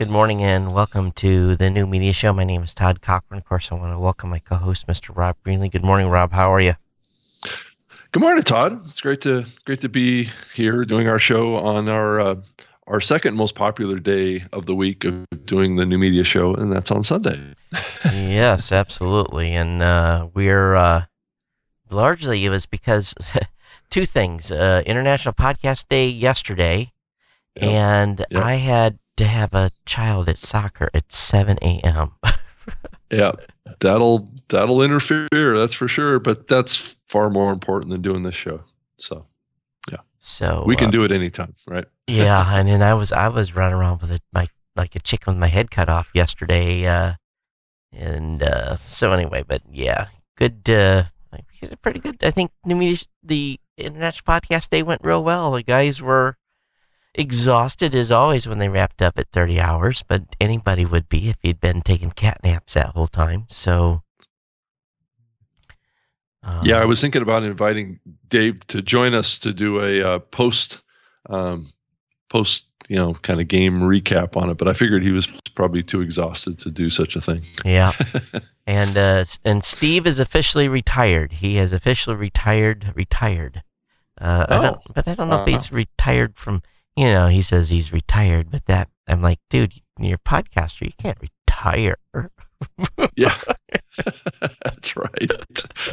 Good morning and welcome to the new media show. My name is Todd Cochrane. Of course, I want to welcome my co-host, Mr. Rob Greenlee. Good morning, Rob. How are you? Good morning, Todd. It's great to great to be here doing our show on our uh, our second most popular day of the week of doing the new media show, and that's on Sunday. yes, absolutely, and uh, we're uh, largely it was because two things: uh, International Podcast Day yesterday, yep. and yep. I had to have a child at soccer at 7 a.m. yeah, that'll that'll interfere. That's for sure. But that's far more important than doing this show. So, yeah. So we can uh, do it anytime, right? yeah, and then I was I was running around with a, my like a chicken with my head cut off yesterday, uh, and uh, so anyway, but yeah, good. Uh, pretty good. I think the the International Podcast Day went real well. The guys were exhausted as always when they wrapped up at 30 hours, but anybody would be if he'd been taking cat naps that whole time. So, um, yeah, I was thinking about inviting Dave to join us to do a uh, post, um, post, you know, kind of game recap on it, but I figured he was probably too exhausted to do such a thing. Yeah. and uh, and Steve is officially retired. He has officially retired. Retired. Uh, oh. I but I don't know uh-huh. if he's retired from you know, he says he's retired, but that I'm like, dude, you're a podcaster. You can't retire. yeah, that's right.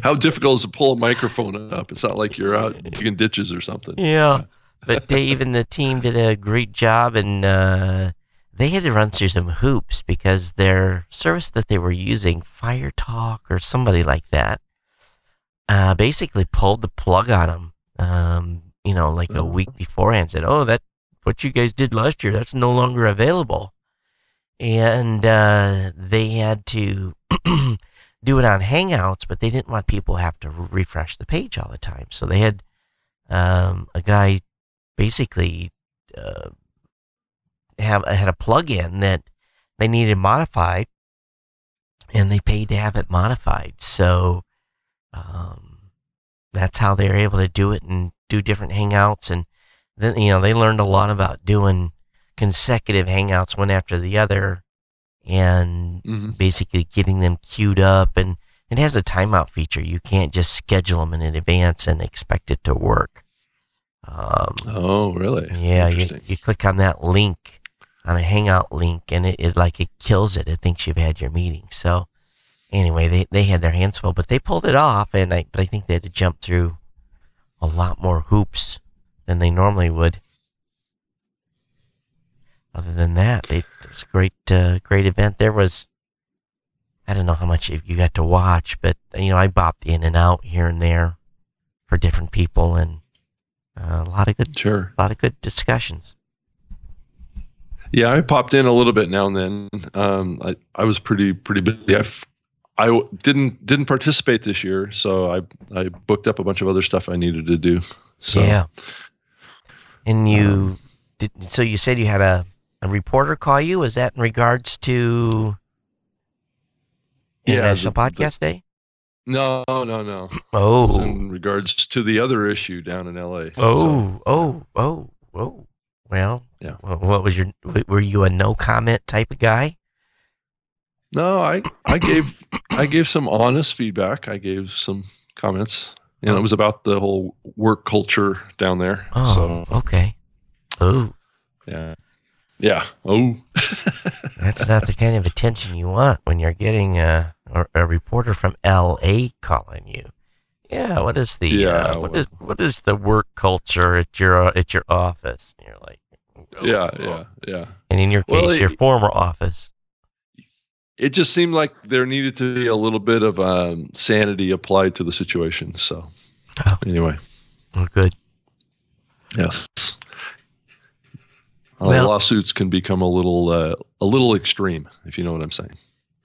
How difficult is it to pull a microphone up? It's not like you're out digging ditches or something. Yeah, but Dave and the team did a great job, and uh, they had to run through some hoops because their service that they were using, Fire Talk or somebody like that, uh, basically pulled the plug on them. Um, you know, like a week beforehand, said, "Oh, that what you guys did last year, that's no longer available," and uh, they had to do it on Hangouts, but they didn't want people to have to refresh the page all the time, so they had um, a guy basically uh, have had a plug-in that they needed modified, and they paid to have it modified. So um, that's how they were able to do it and do different hangouts and then you know they learned a lot about doing consecutive hangouts one after the other and mm-hmm. basically getting them queued up and it has a timeout feature. You can't just schedule them in advance and expect it to work. Um, oh really? yeah you, you click on that link on a hangout link and it, it like it kills it. It thinks you've had your meeting. So anyway they, they had their hands full but they pulled it off and I, but I think they had to jump through a lot more hoops than they normally would. Other than that, it was a great, uh, great event. There was, I don't know how much you got to watch, but you know, I bopped in and out here and there for different people, and uh, a lot of good, sure, a lot of good discussions. Yeah, I popped in a little bit now and then. Um, I I was pretty pretty busy. I I didn't didn't participate this year, so I I booked up a bunch of other stuff I needed to do. So, yeah. And you um, did so you said you had a, a reporter call you? Was that in regards to International yeah, the, Podcast the, Day? No, no, no. Oh. in regards to the other issue down in LA. Oh, so. oh, oh, oh. Well, yeah. What was your were you a no comment type of guy? No, I I gave I gave some honest feedback. I gave some comments. and it was about the whole work culture down there. Oh, so, okay. Oh, yeah, yeah. Oh, that's not the kind of attention you want when you're getting a a reporter from L.A. calling you. Yeah, what is the yeah, uh, what well, is what is the work culture at your at your office? And you're like, oh, yeah, oh. yeah, yeah. And in your case, well, your former office it just seemed like there needed to be a little bit of um, sanity applied to the situation. So, oh. anyway, well, good. Yes. Uh, well, lawsuits can become a little uh, a little extreme, if you know what I'm saying.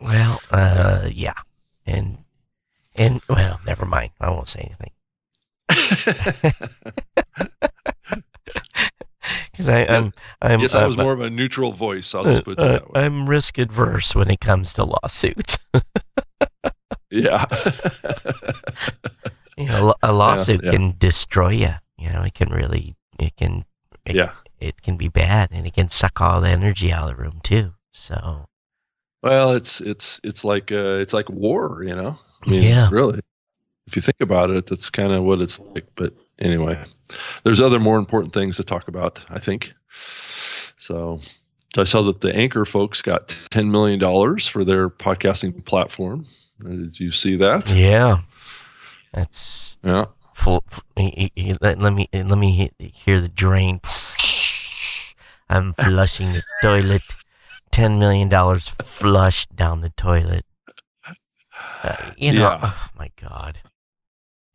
Well, uh, yeah, and and well, never mind. I won't say anything. Because I'm, I'm, yes, I was more of a neutral voice. I'll just put it uh, that way. I'm risk adverse when it comes to lawsuits. yeah. you know, a lawsuit yeah, yeah. can destroy you. You know, it can really, it can. It, yeah. it can be bad and it can suck all the energy out of the room too. So Well, it's it's it's like uh, it's like war, you know. I mean, Yeah. Really, if you think about it, that's kind of what it's like. But anyway, there's other more important things to talk about. I think. So, I saw that the Anchor folks got ten million dollars for their podcasting platform. Did you see that? yeah, that's Yeah. full. Let, let me let me hear the drain. I'm flushing the toilet. Ten million dollars flushed down the toilet. Uh, you know, Yeah. oh my god,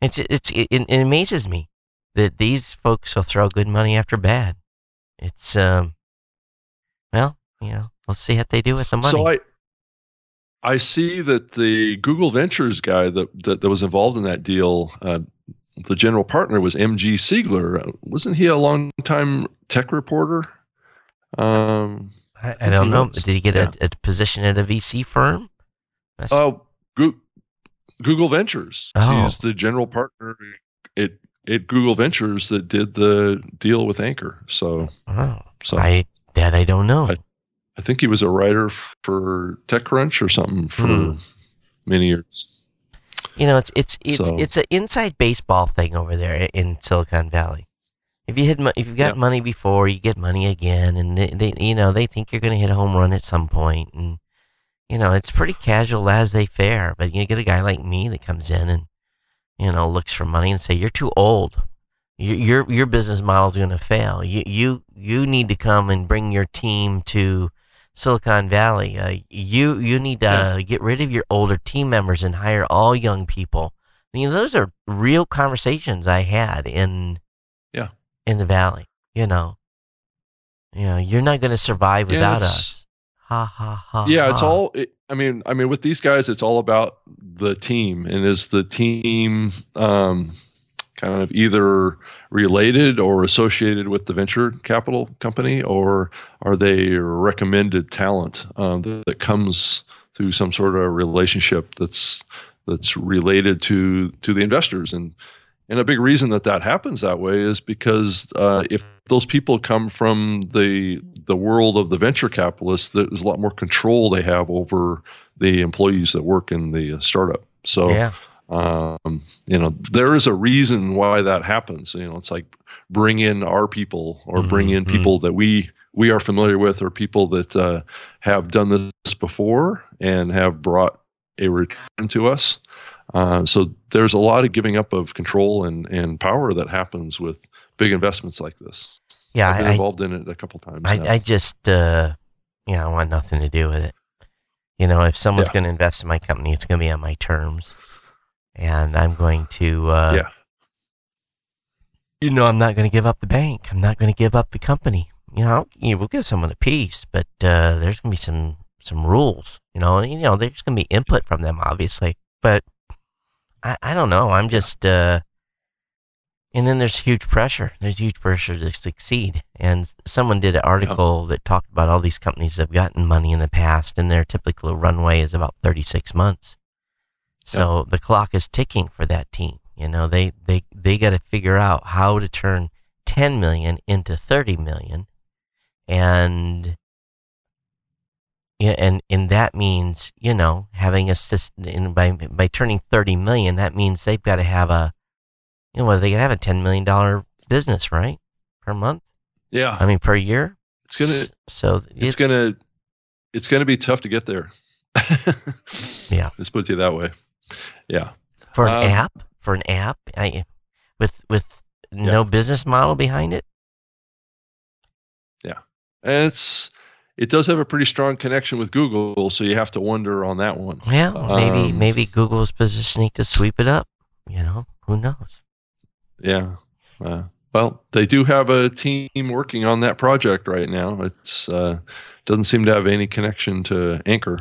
it's it's it, it amazes me that these folks will throw good money after bad. It's um, well, you know, let's see what they do with the money. So I I see that the Google Ventures guy that that, that was involved in that deal, uh, the general partner was MG Siegler. Uh, Wasn't he a long time tech reporter? Um, I, I don't know. was. Did he get Yeah. a, a position at a VC firm? Oh, Goo- Google Ventures. Oh. He's the general partner at at Google Ventures that did the deal with Anchor. So oh, so I that I don't know. I- I think he was a writer for TechCrunch or something for Hmm. many years. you know, it's it's it's So- it's an inside baseball thing over there in Silicon Valley. If you mo- if you've got Yeah. money before, you get money again, and they, they you know they think you're going to hit a home run at some point, and you know it's pretty casual as they fare. But you get a guy like me that comes in and you know looks for money and say you're too old. Your your your business model's going to fail. You you you need to come and bring your team to Silicon Valley. Uh, you you need to get rid of your older team members and hire all young people. You know, those are real conversations I had in Yeah. in the valley. You know, you know, you're not going to survive Yeah, without us. Ha ha ha. yeah it's all it, i mean i mean with these guys it's all about the team and is the team um, kind of either related or associated with the venture capital company or are they recommended talent um, that, that comes through some sort of relationship that's that's related to to the investors and and a big reason that that happens that way is because uh, if those people come from the the world of the venture capitalists, there's a lot more control they have over the employees that work in the uh, startup. So, yeah. um, you know, there is a reason why that happens. You know, it's like bring in our people or bring in Mhm. people that we we are familiar with or people that uh, have done this before and have brought a return to us. Uh, so there's a lot of giving up of control and, and power that happens with big investments like this. Yeah, I've been I, involved in it a couple times. I, I just, uh, you know, I want nothing to do with it. You know, if someone's Yeah. going to invest in my company, it's going to be on my terms, and I'm going to, uh, Yeah. you know, I'm not going to give up the bank. I'm not going to give up the company. You know, I'll- you know, we'll give someone a piece, but uh, there's going to be some some rules. You know, and, you know, there's going to be input from them, obviously, but I, I don't know. I'm just, uh, and then there's huge pressure. There's huge pressure to succeed. And someone did an article that talked about all these companies that have gotten money in the past, and their typical runway is about 36 months. So the clock is ticking for that team. You know, they they they got to figure out how to turn 10 million into 30 million, and yeah, and and that means you know having a system. And by by turning 30 million, that means they've got to have a, you know, what they got to have a 10 million dollar business, right, per month. yeah. I mean, per year. it's gonna So it's it, gonna it's gonna be tough to get there. Yeah. Let's put it that way. Yeah. for an um, app, for an app, I, with with no business model behind it. And it's it does have a pretty strong connection with Google, so you have to wonder on that one. Yeah, maybe Um, maybe Google's positioning to sweep it up. You know, who knows? Yeah. Uh, well, they do have a team working on that project right now. It's uh, doesn't seem to have any connection to Anchor.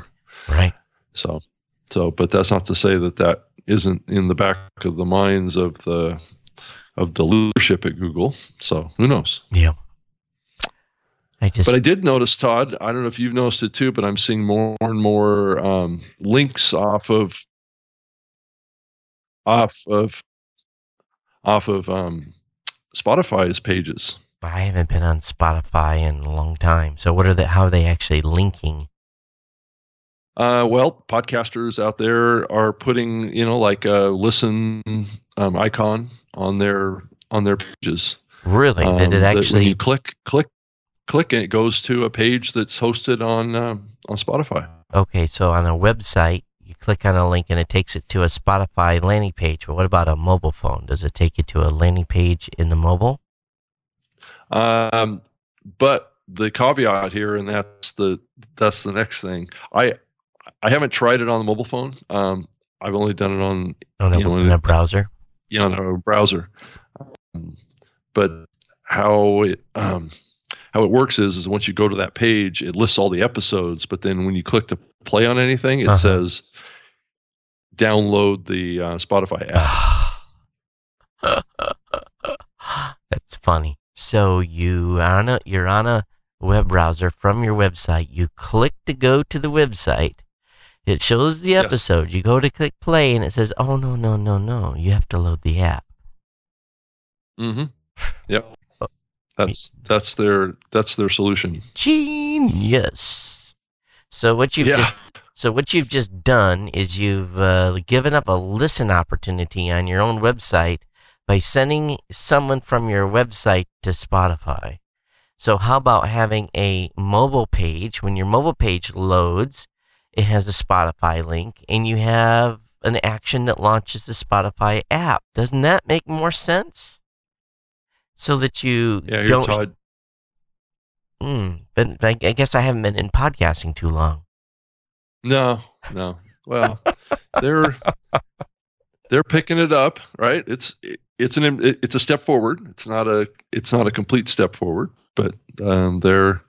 Right. So, so, but that's not to say that that isn't in the back of the minds of the of the leadership at Google. So, who knows? Yeah. I just But I did notice, Todd. I don't know if you've noticed it too, but I'm seeing more and more um, links off of off of off of um, Spotify's pages. I haven't been on Spotify in a long time. So what are the how are they actually linking? Uh, well, podcasters out there are putting, you know, like a listen um, icon on their on their pages. Really? Um, Did it actually when you click click click and it goes to a page that's hosted on um, on Spotify. Okay, so on a website, you click on a link and it takes it to a Spotify landing page. But what about a mobile phone? Does it take you to a landing page in the mobile? Um, but the caveat here, and that's the that's the next thing. I I haven't tried it on the mobile phone. Um, I've only done it on On a, You know, in a browser? Yeah, on a browser. Um, but how it um, how it works is is once you go to that page, it lists all the episodes. But then when you click to play on anything, it Uh-huh. says download the uh, Spotify app. That's funny. So you are on a, you're on a web browser from your website. You click to go to the website. It shows the Yes. episode. You go to click play, and it says, "Oh no, no, no, no! You have to load the app." Mm-hmm. Yep. That's that's their that's their solution. Genius. So what you've yeah. just so what you've just done is you've uh, given up a listen opportunity on your own website by sending someone from your website to Spotify. So how about having a mobile page? When your mobile page loads, it has a Spotify link, and you have an action that launches the Spotify app. Doesn't that make more sense? So that you Yeah, you're don't. Mm, but I, I guess I haven't been in podcasting too long. No, no. Well, they're they're picking it up, right? It's it's an it's a step forward. It's not a it's not a complete step forward, but um, they're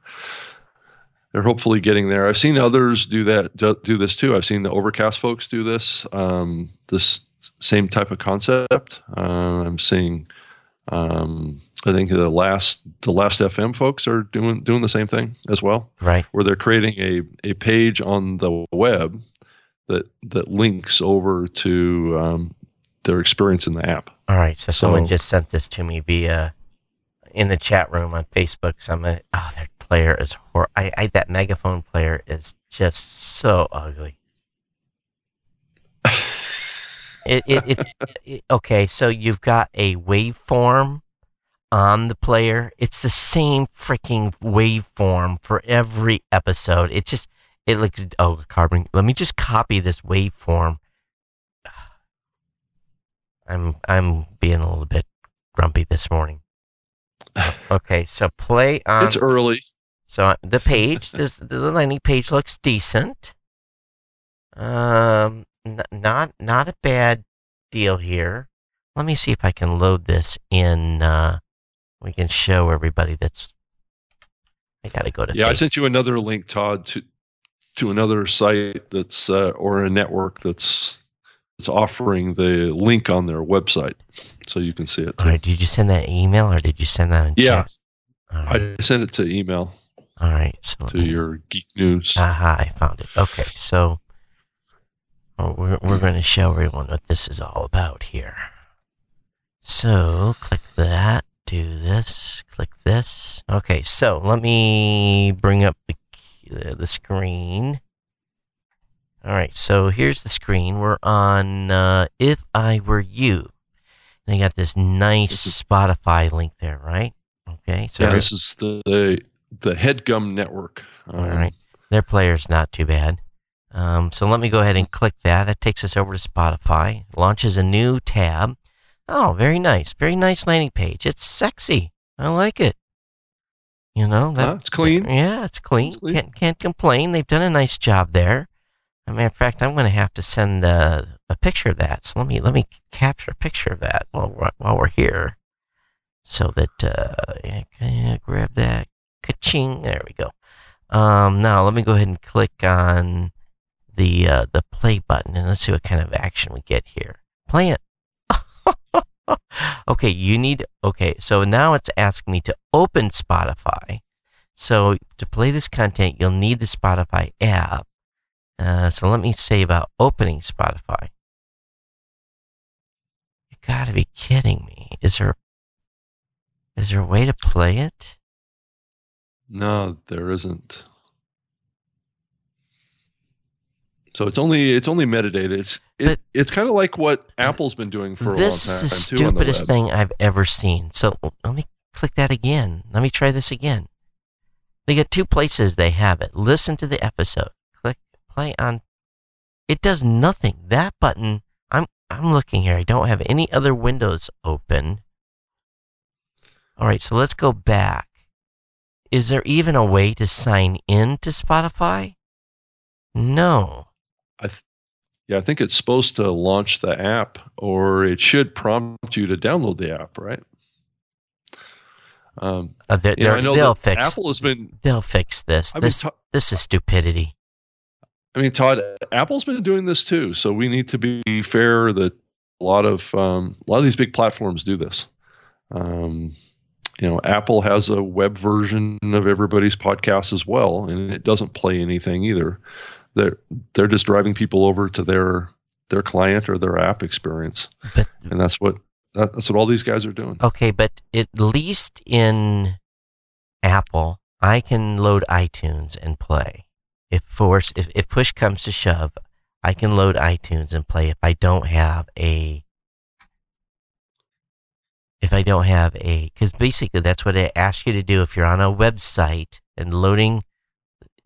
they're hopefully getting there. I've seen others do that do, do this too. I've seen the Overcast folks do this um, this same type of concept. Uh, I'm seeing. Um, I think the last the Last.fm folks are doing doing the same thing as well Right. where they're creating a, a page on the web that that links over to um, their experience in the app. All right. So, someone just sent this to me via in the chat room on Facebook. So I'm a, oh, that player is hor. I, I that megaphone player is just so ugly. It, it, it, it okay. So you've got a waveform on the player. It's the same freaking waveform for every episode. It just it looks oh carbon. Let me just copy this waveform. I'm I'm being a little bit grumpy this morning. Okay, so play on. it's early. So the page, this the landing page looks decent. Um, n- not not a bad deal here. Let me see if I can load this in. Uh, we can show everybody that's. I gotta go to. Yeah, I sent you another link, Todd, to to another site that's uh, or a network that's that's offering the link on their website, so you can see it All too. right, did you send that email or did you send that in Yeah, chat? All right. I sent it to email All right. So to me- your Geek News. Aha, I found it. Okay, so oh, we're, we're going to show everyone what this is all about here. So, click that, do this, click this. Okay, so let me bring up the, key- the screen. All right, so here's the screen. We're on uh, If I Were You. And I got this nice This is- Spotify link there, right? Okay, so yeah, this is the the, the Headgum Network. Um, All right. Their player's not too bad. Um, so let me go ahead and click that. That takes us over to Spotify. Launches a new tab. Oh, very nice. Very nice landing page. It's sexy. I like it. You know, that, Huh? It's clean. yeah, it's clean. It's clean. Can't can't complain. They've done a nice job there. As a matter of fact, I'm going to have to send uh, a picture of that. So let me let me capture a picture of that while we're, while we're here, so that uh, yeah, grab that. Ka-ching. There we go. Um, now let me go ahead and click on the uh, the play button and let's see what kind of action we get here. Play it. okay, you need. Okay, so now it's asking me to open Spotify. So to play this content, you'll need the Spotify app. Uh, so let me say about opening Spotify. You gotta be kidding me. Is there Is there a way to play it? No, there isn't. So it's only it's only metadata. It's it, it's kind of like what Apple's been doing for a this long time is the on the stupidest thing I've ever seen. So let me click that again. Let me try this again. They got two places they have it. Listen to the episode. Click play on. It does nothing. That button. I'm I'm looking here. I don't have any other windows open. All right, so let's go back. Is there even a way to sign in to Spotify? No. I th- yeah, I think it's supposed to launch the app, or it should prompt you to download the app, right? Um, Uh, they're, you know, I they're- know they'll fix. Apple has been. They'll fix this. I mean, this this is stupidity. I mean, Todd, Apple's been doing this too, so we need to be fair that a lot of um, a lot of these big platforms do this. Um, you know, Apple has a web version of everybody's podcast as well, and it doesn't play anything either. They're they're just driving people over to their their client or their app experience, But and that's what that's what all these guys are doing. Okay, but at least in Apple, I can load iTunes and play. If force, if, if push comes to shove, I can load iTunes and play if I don't have a. If I don't have a, because basically that's what it asks you to do if you're on a website and loading.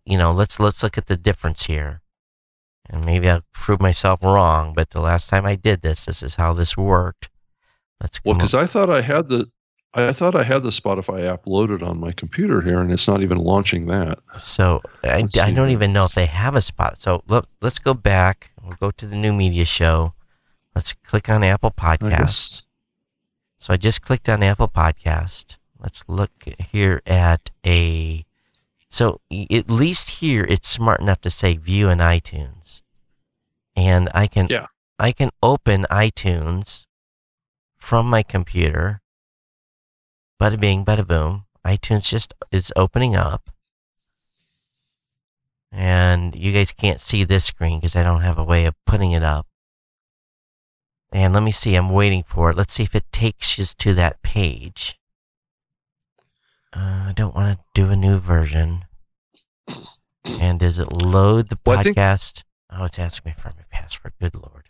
You know, let's let's look at the difference here, and maybe I'll prove myself wrong. But the last time I did this, this is how this worked. Let's Well, because I thought I had the I thought I had the Spotify app loaded on my computer here, and it's not even launching that. So I, I don't even know if they have a spot. So look, let's go back. We'll go to the new media show. Let's click on Apple I Podcast. So I just clicked on Apple Podcast. Let's look here at a. So at least here it's smart enough to say view in iTunes, and I can Yeah. I can open iTunes from my computer. Bada bing, bada boom. iTunes just is opening up. And you guys can't see this screen because I don't have a way of putting it up. And let me see, I'm waiting for it. Let's see if it takes us to that page. Uh, I don't want to do a new version. And does it load the Well, podcast? oh, it's asking me for my password. Good lord.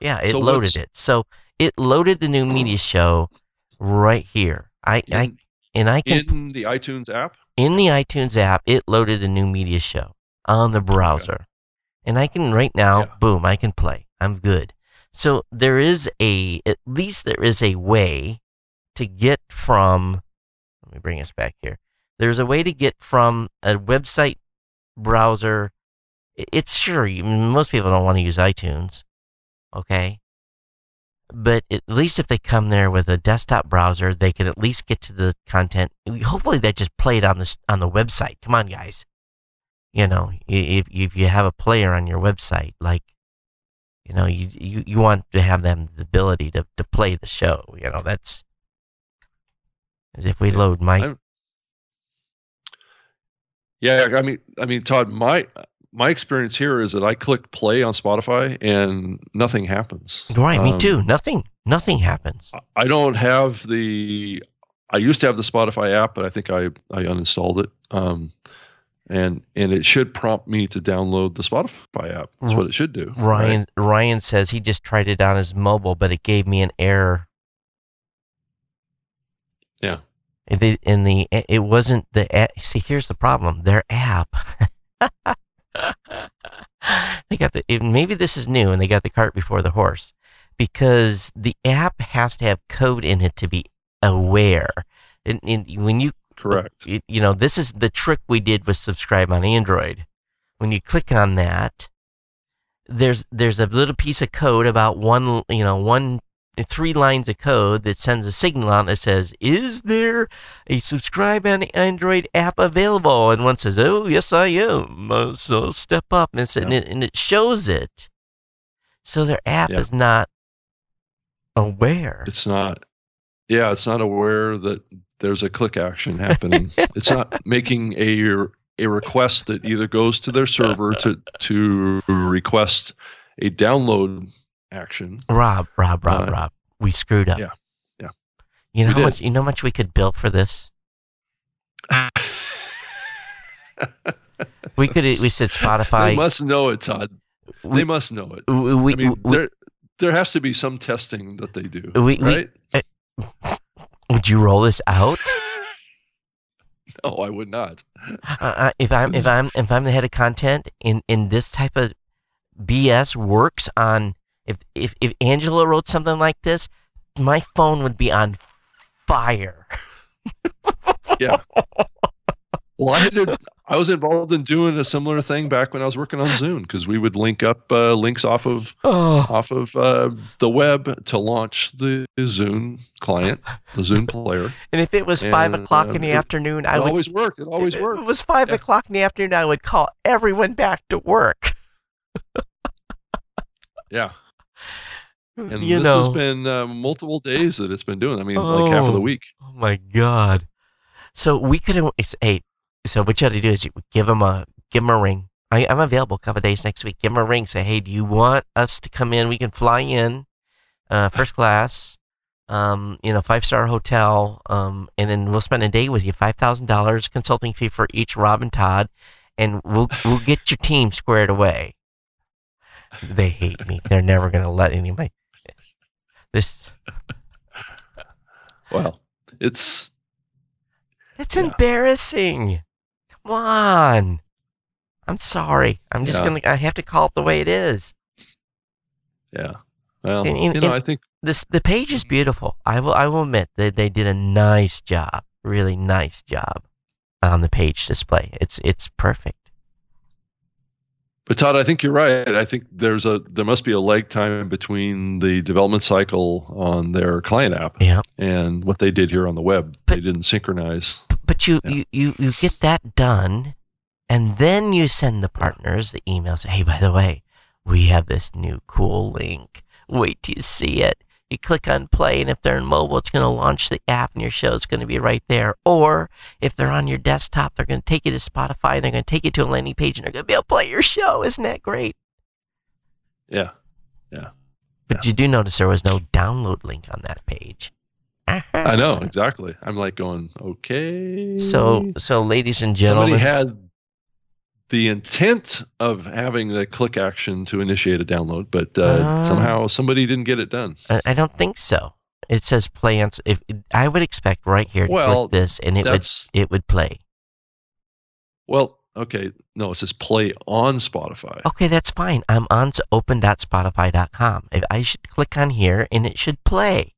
Yeah, it So loaded it. So it loaded the new media show right here. I, I and I can in the iTunes app. in the iTunes app, it loaded the new media show on the browser. And I can right now, Yeah. boom, I can play. I'm good. So there is a, at least there is a way to get from, let me bring us back here. There's a way to get from a website browser. It's sure, you, most people don't want to use iTunes. Okay. But at least if they come there with a desktop browser, they can at least get to the content. Hopefully, they just play it on the on the website. Come on, guys. You know, if if you have a player on your website, like, you know, you you, you want to have them the ability to, to play the show. You know, that's as if we load my. Yeah, I mean, I mean, Todd, my my experience here is that I click play on Spotify and nothing happens. Right, me Um, too. Nothing, nothing happens. I don't have the. I used to have the Spotify app, but I think I I uninstalled it. Um, and and it should prompt me to download the Spotify app. That's what it should do. right? Ryan Ryan says he just tried it on his mobile, but it gave me an error. Yeah. In the, in the it wasn't the see. Here's the problem. Their app. they got the maybe this is new, and they got the cart before the horse, because the app has to have code in it to be aware. And, and when you Correct. you, you know, this is the trick we did with subscribe on Android. When you click on that, there's there's a little piece of code about one, you know, one three lines of code that sends a signal out that says, "Is there a subscribe on Android app available?" And one says, "Oh, yes, I am." Uh, so step up, and, and, it, and it shows it. So their app Yeah. is not aware. It's not. Yeah, it's not aware that there's a click action happening. it's not making a a request that either goes to their server to to request a download action. Rob, Rob, Rob, Uh, Rob. We screwed up. yeah, yeah. You know We how did. much you know how much we could bill for this? We could we said they Spotify. must know it, Todd. They we, must know it. we, we, I mean, we- there there has to be some testing that they do, We- we- right? would you roll this out? no, I would not. Uh, uh, if I'm if I'm if I'm the head of content in in this type of BS works on if if if Angela wrote something like this, my phone would be on fire. Yeah. Well, I to, I was involved in doing a similar thing back when I was working on Zune because we would link up uh, links off of Oh, off of uh, the web to launch the Zune client, the Zune player. and if it was five And, o'clock uh, in the it- afternoon, I would. always worked. It always if it was five Yeah. o'clock in the afternoon. I would call everyone back to work. Yeah. And you this know. has been uh, multiple days that it's been doing. I mean, like half of the Oh. week. Oh my god! So we could have. Hey, so what you had to do is you give him a give him a ring. I, I'm available a couple of days next week. Give him a ring. Say, hey, do you want us to come in? We can fly in, uh, first class, um, you know, five star hotel, um, and then we'll spend a day with you. Five thousand dollars consulting fee for each Rob and Todd, and we'll we'll get your team squared away. They hate me. They're never gonna let anybody. this. Well, it's It's Yeah. embarrassing. Come on. I'm sorry. I'm just Yeah. gonna. I have to call it the way it is. yeah. Well, And- and- you know, I think This the page is beautiful. I will. I will admit that they did a nice job. Really nice job on the page display. It's it's perfect. But Todd, I think you're right. I think there's a there must be a lag time between the development cycle on their client app Yeah. and what they did here on the web. But- they didn't synchronize. But you, Yeah. you, you, you get that done, and then you send the partners the email. Say, hey, by the way, we have this new cool link. Wait till you see it. You click on play, and if they're in mobile, it's going to launch the app, and your show is going to be right there. Or if they're on your desktop, they're going to take you to Spotify, and they're going to take you to a landing page, and they're going to be able to play your show. Isn't that great? Yeah. Yeah. But you do notice there was no download link on that page. I know uh-huh. exactly. I'm like going, okay. So, so ladies and gentlemen, somebody had the intent of having the click action to initiate a download, but uh, Ah. somehow somebody didn't get it done. I, don't think so. It says play on. If I would expect right here to Well, click this, and it would it would play. well, okay. No, it says play on Spotify. Okay, that's fine. I'm on open.spotify.com. If I should click on here, and it should play.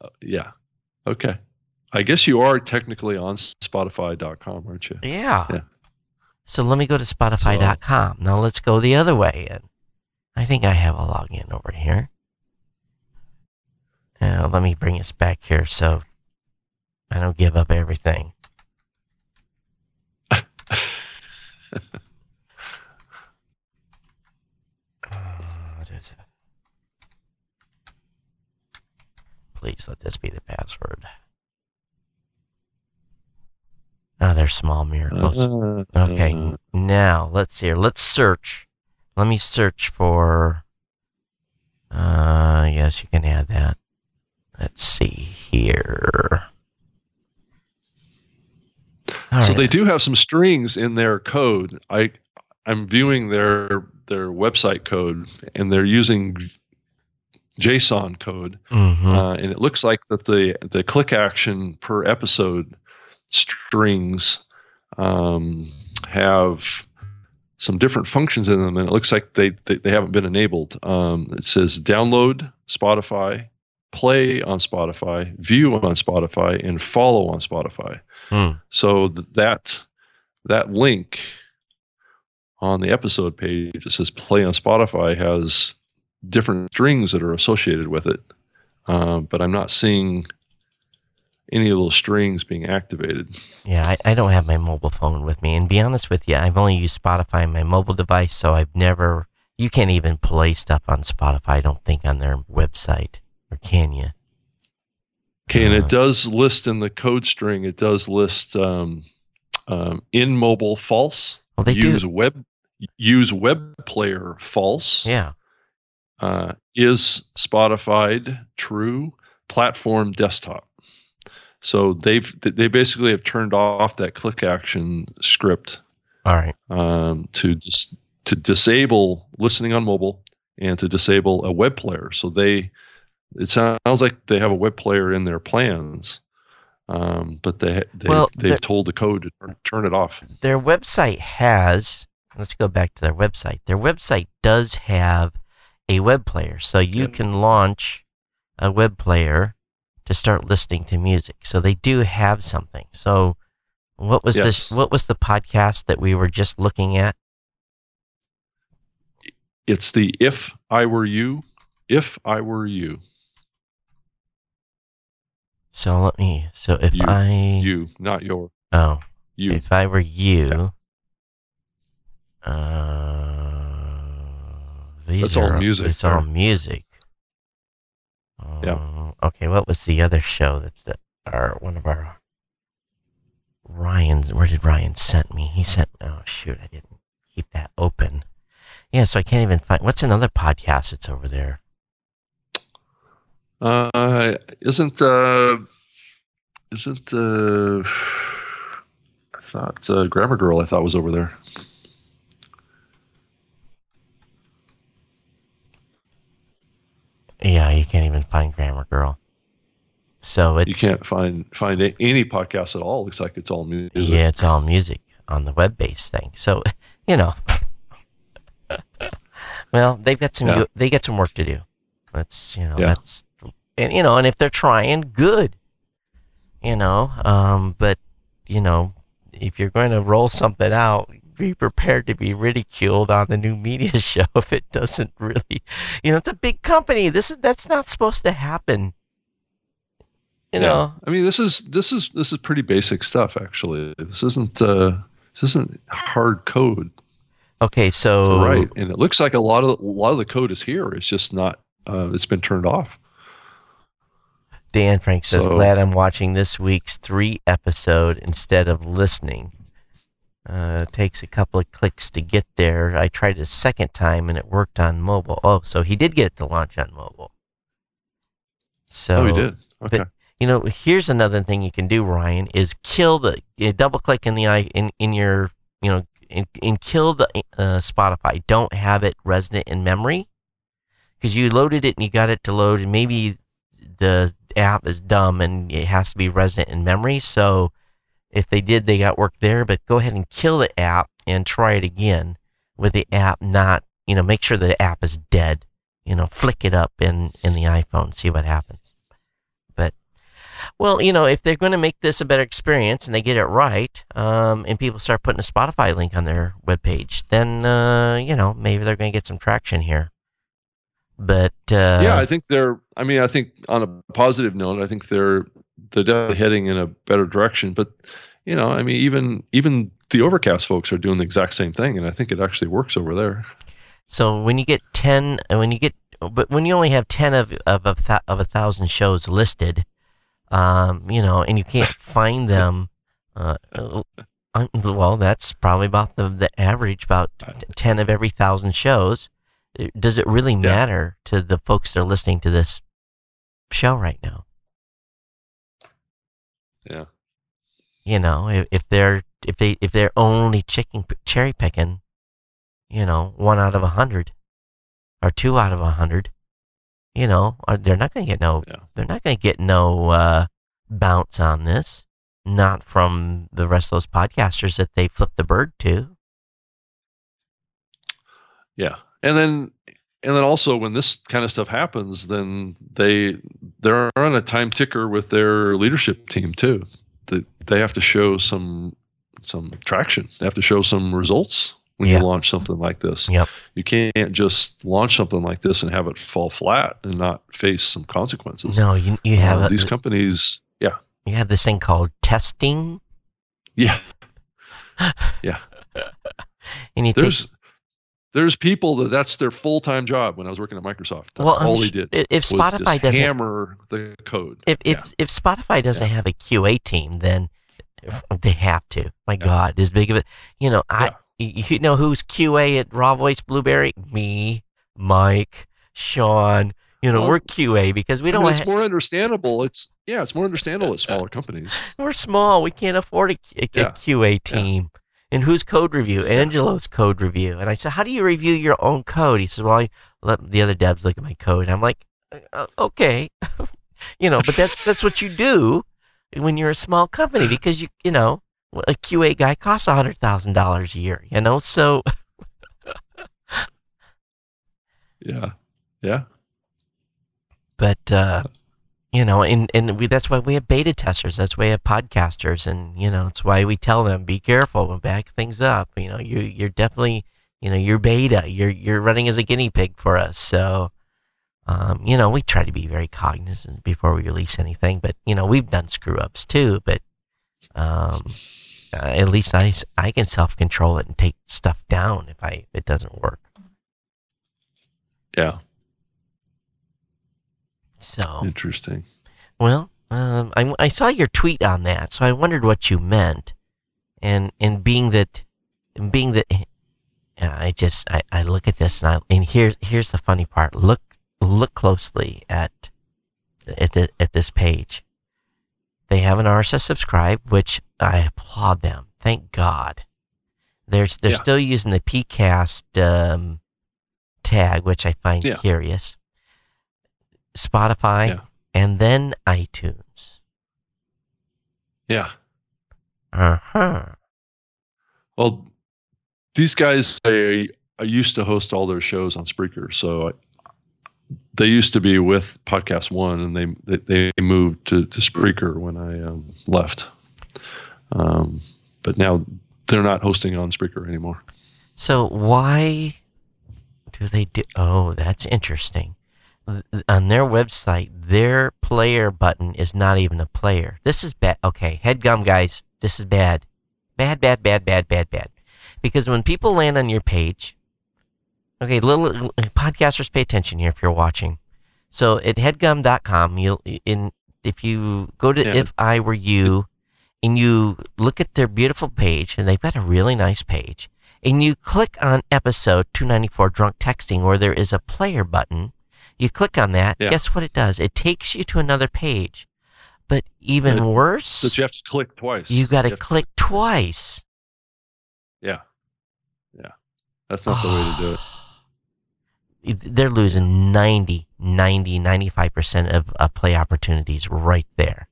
Uh, yeah. Okay. I guess you are technically on Spotify.com, aren't you? Yeah. Yeah. So let me go to spotify.com. Now let's go the other way. And I think I have a login over here. Uh, let me bring us back here so I don't give up everything. Uh, what is it? Please let this be the password. Oh, they're small miracles. Okay, uh, now let's see here. Let's search. Let me search for. Uh, yes, you can add that. Let's see here. All so right. they do have some strings in their code. I I'm viewing their their website code and they're using JSON code, Mhm. uh, and it looks like that the the click action per episode strings um, have some different functions in them, and it looks like they they, they haven't been enabled. Um, it says download Spotify, play on Spotify, view on Spotify, and follow on Spotify. Hmm. So th- that that link on the episode page that says play on Spotify has different strings that are associated with it, um, but I'm not seeing any of those strings being activated. Yeah, I, I don't have my mobile phone with me. And be honest with you, I've only used Spotify on my mobile device, so I've never. You can't even play stuff on Spotify, I don't think, on their website. Or can you? Okay, and Uh, it does list in the code string. It does list um, um, in mobile false. Well, they use do. web use web player false. Yeah. uh, is Spotify true? platform desktop. So they've they basically have turned off that click action script All right. um, to dis- to disable listening on mobile and to disable a web player. So they it sounds like they have a web player in their plans, um, but they they Well, they've they're- told the code to turn, turn it off. Their website has. Let's go back to their website. Their website does have a web player, so you Yeah. can launch a web player to start listening to music. So they do have something. So what was Yes. this? What was the podcast that we were just looking at? It's the if I were you, if I were you, So let me. So if You- I you, not your oh you. if I were you, uh, these That's all music It's all there. Music. Yeah. Uh, Okay. What was the other show that's the, our one of our Ryan's? Where did Ryan sent me? He sent. Oh shoot! I didn't keep that open. Yeah. So I can't even find. What's another podcast that's over there? Uh, isn't uh, isn't uh, I thought uh, Grammar Girl I thought was over there. Yeah. You can't even find Grammar Girl. So it's you can't find find any podcast at all. Looks like it's all music. Yeah, it's all music on the web based thing. So, you know, well, they've got some Yeah. they got some work to do. That's you know Yeah. that's and you know and if they're trying, good. You know, um, but you know, if you're going to roll something out, be prepared to be ridiculed on the new media show if it doesn't really. You know, it's a big company. This is that's not supposed to happen. You Yeah. know, I mean, this is this is this is pretty basic stuff. Actually, this isn't uh, this isn't hard code okay, so write, and it looks like a lot of a lot of the code is here. It's just not. Uh, it's been turned off. Dan Frank says, So- "Glad I'm watching this week's three episode instead of listening. Uh, takes a couple of clicks to get there. I tried a second time and it worked on mobile. Oh, so he did get it to launch on mobile. So oh, we did. Okay. but- you know, here's another thing you can do, Ryan, is kill the you double click in the eye in in your you know and, and kill the uh, Spotify. Don't have it resident in memory because you loaded it and you got it to load, and maybe the app is dumb and it has to be resident in memory. So if they did, they got work there. But go ahead and kill the app and try it again with the app not. You know, make sure the app is dead. You know, flick it up in in the iPhone, see what happens. But well, you know, if they're going to make this a better experience and they get it right, um, and people start putting a Spotify link on their webpage, then uh, you know maybe they're going to get some traction here. But uh, yeah, I think they're. I mean, I think on a positive note, I think they're they're definitely heading in a better direction. But you know, I mean, even even the Overcast folks are doing the exact same thing, and I think it actually works over there. So when you get ten, and when you get, but when you only have ten of of a th- of a thousand shows listed, um, you know, and you can't find them, uh, uh, well, that's probably about the the average, about ten of every thousand shows. Uh, Does it really matter to the folks that are listening to this show right now? Yeah. You know, if, if they're if they if they're only chicken cherry picking, you know, one out of a hundred or two out of a hundred, you know, are- they're not going to get no Yeah. they're not going to get no uh, bounce on this. Not from the rest of those podcasters that they flip the bird to. Yeah, and then and then also when this kind of stuff happens, then they they're on a time ticker with their leadership team too. That they have to show some some traction. They have to show some results when Yeah. you launch something like this. Yep. You can't just launch something like this and have it fall flat and not face some consequences. No, you you Uh, have a, these companies. Yeah, you have this thing called testing, yeah, yeah. and you take There's there's people that that's their full time job. When I was working at Microsoft, that's well, all sh- they did. If was Spotify just doesn't hammer the code. if if Yeah. if Spotify doesn't Yeah. have a QA team, then they have to. My God, as big of a you know, I y- you know who's QA at RawVoice Blubrry? Me, Mike, Sean. You know, Well, we're QA because we don't. mean, it's ha- more understandable. It's yeah, it's more understandable at smaller companies. we're small. We can't afford a, a- a QA team. And whose code review? Angelo's code review. And I said, how do you review your own code? He says, well, I let the other devs look at my code. And I'm like, "Uh, okay, you know, but that's that's what you do when you're a small company because you you know a QA guy costs a hundred thousand dollars a year. You know, so Yeah, yeah, but uh, you know, and and we, that's why we have beta testers. That's why we have podcasters, and you know, it's why we tell them be careful and back things up. You know, you you're definitely you know you're beta. You're you're running as a guinea pig for us. So, um, you know, we try to be very cognizant before we release anything. But you know, we've done screw ups too. But um, uh, at least I I can self control it and take stuff down if I if it doesn't work. yeah. So. Interesting. Well, um, I, I saw your tweet on that, so I wondered what you meant. And and being that, and being that, I just I, I look at this and I and here's here's the funny part. Look look closely at at the, at this page. They have an RSS subscribe, which I applaud them. Thank God. They're they're Yeah. still using the PCast um, tag, which I find Yeah. curious. Spotify Yeah. and then iTunes. Yeah. Uh huh. Well, these guys they I used to host all their shows on Spreaker, so I, they used to be with Podcast One, and they they, they moved to, to Spreaker when I um, left. Um, but now they're not hosting on Spreaker anymore. So why do they do? Oh, that's interesting. On their website, their player button is not even a player. This is bad. Okay, headgum guys, this is bad. Bad, bad, bad, bad, bad, bad. Because when people land on your page, okay, little podcasters pay attention here if you're watching. So at headgum.com, you'll in if you go to Yeah. if I were you and you look at their beautiful page and they've got a really nice page and you click on episode 294 drunk texting where there is a player button you click on that Yeah. guess what it does it takes you to another page but even It- worse That you have to click twice. you got to click twice Yeah. Yeah. That's not the way to do it. they're losing 90 90 95% of uh, play opportunities right there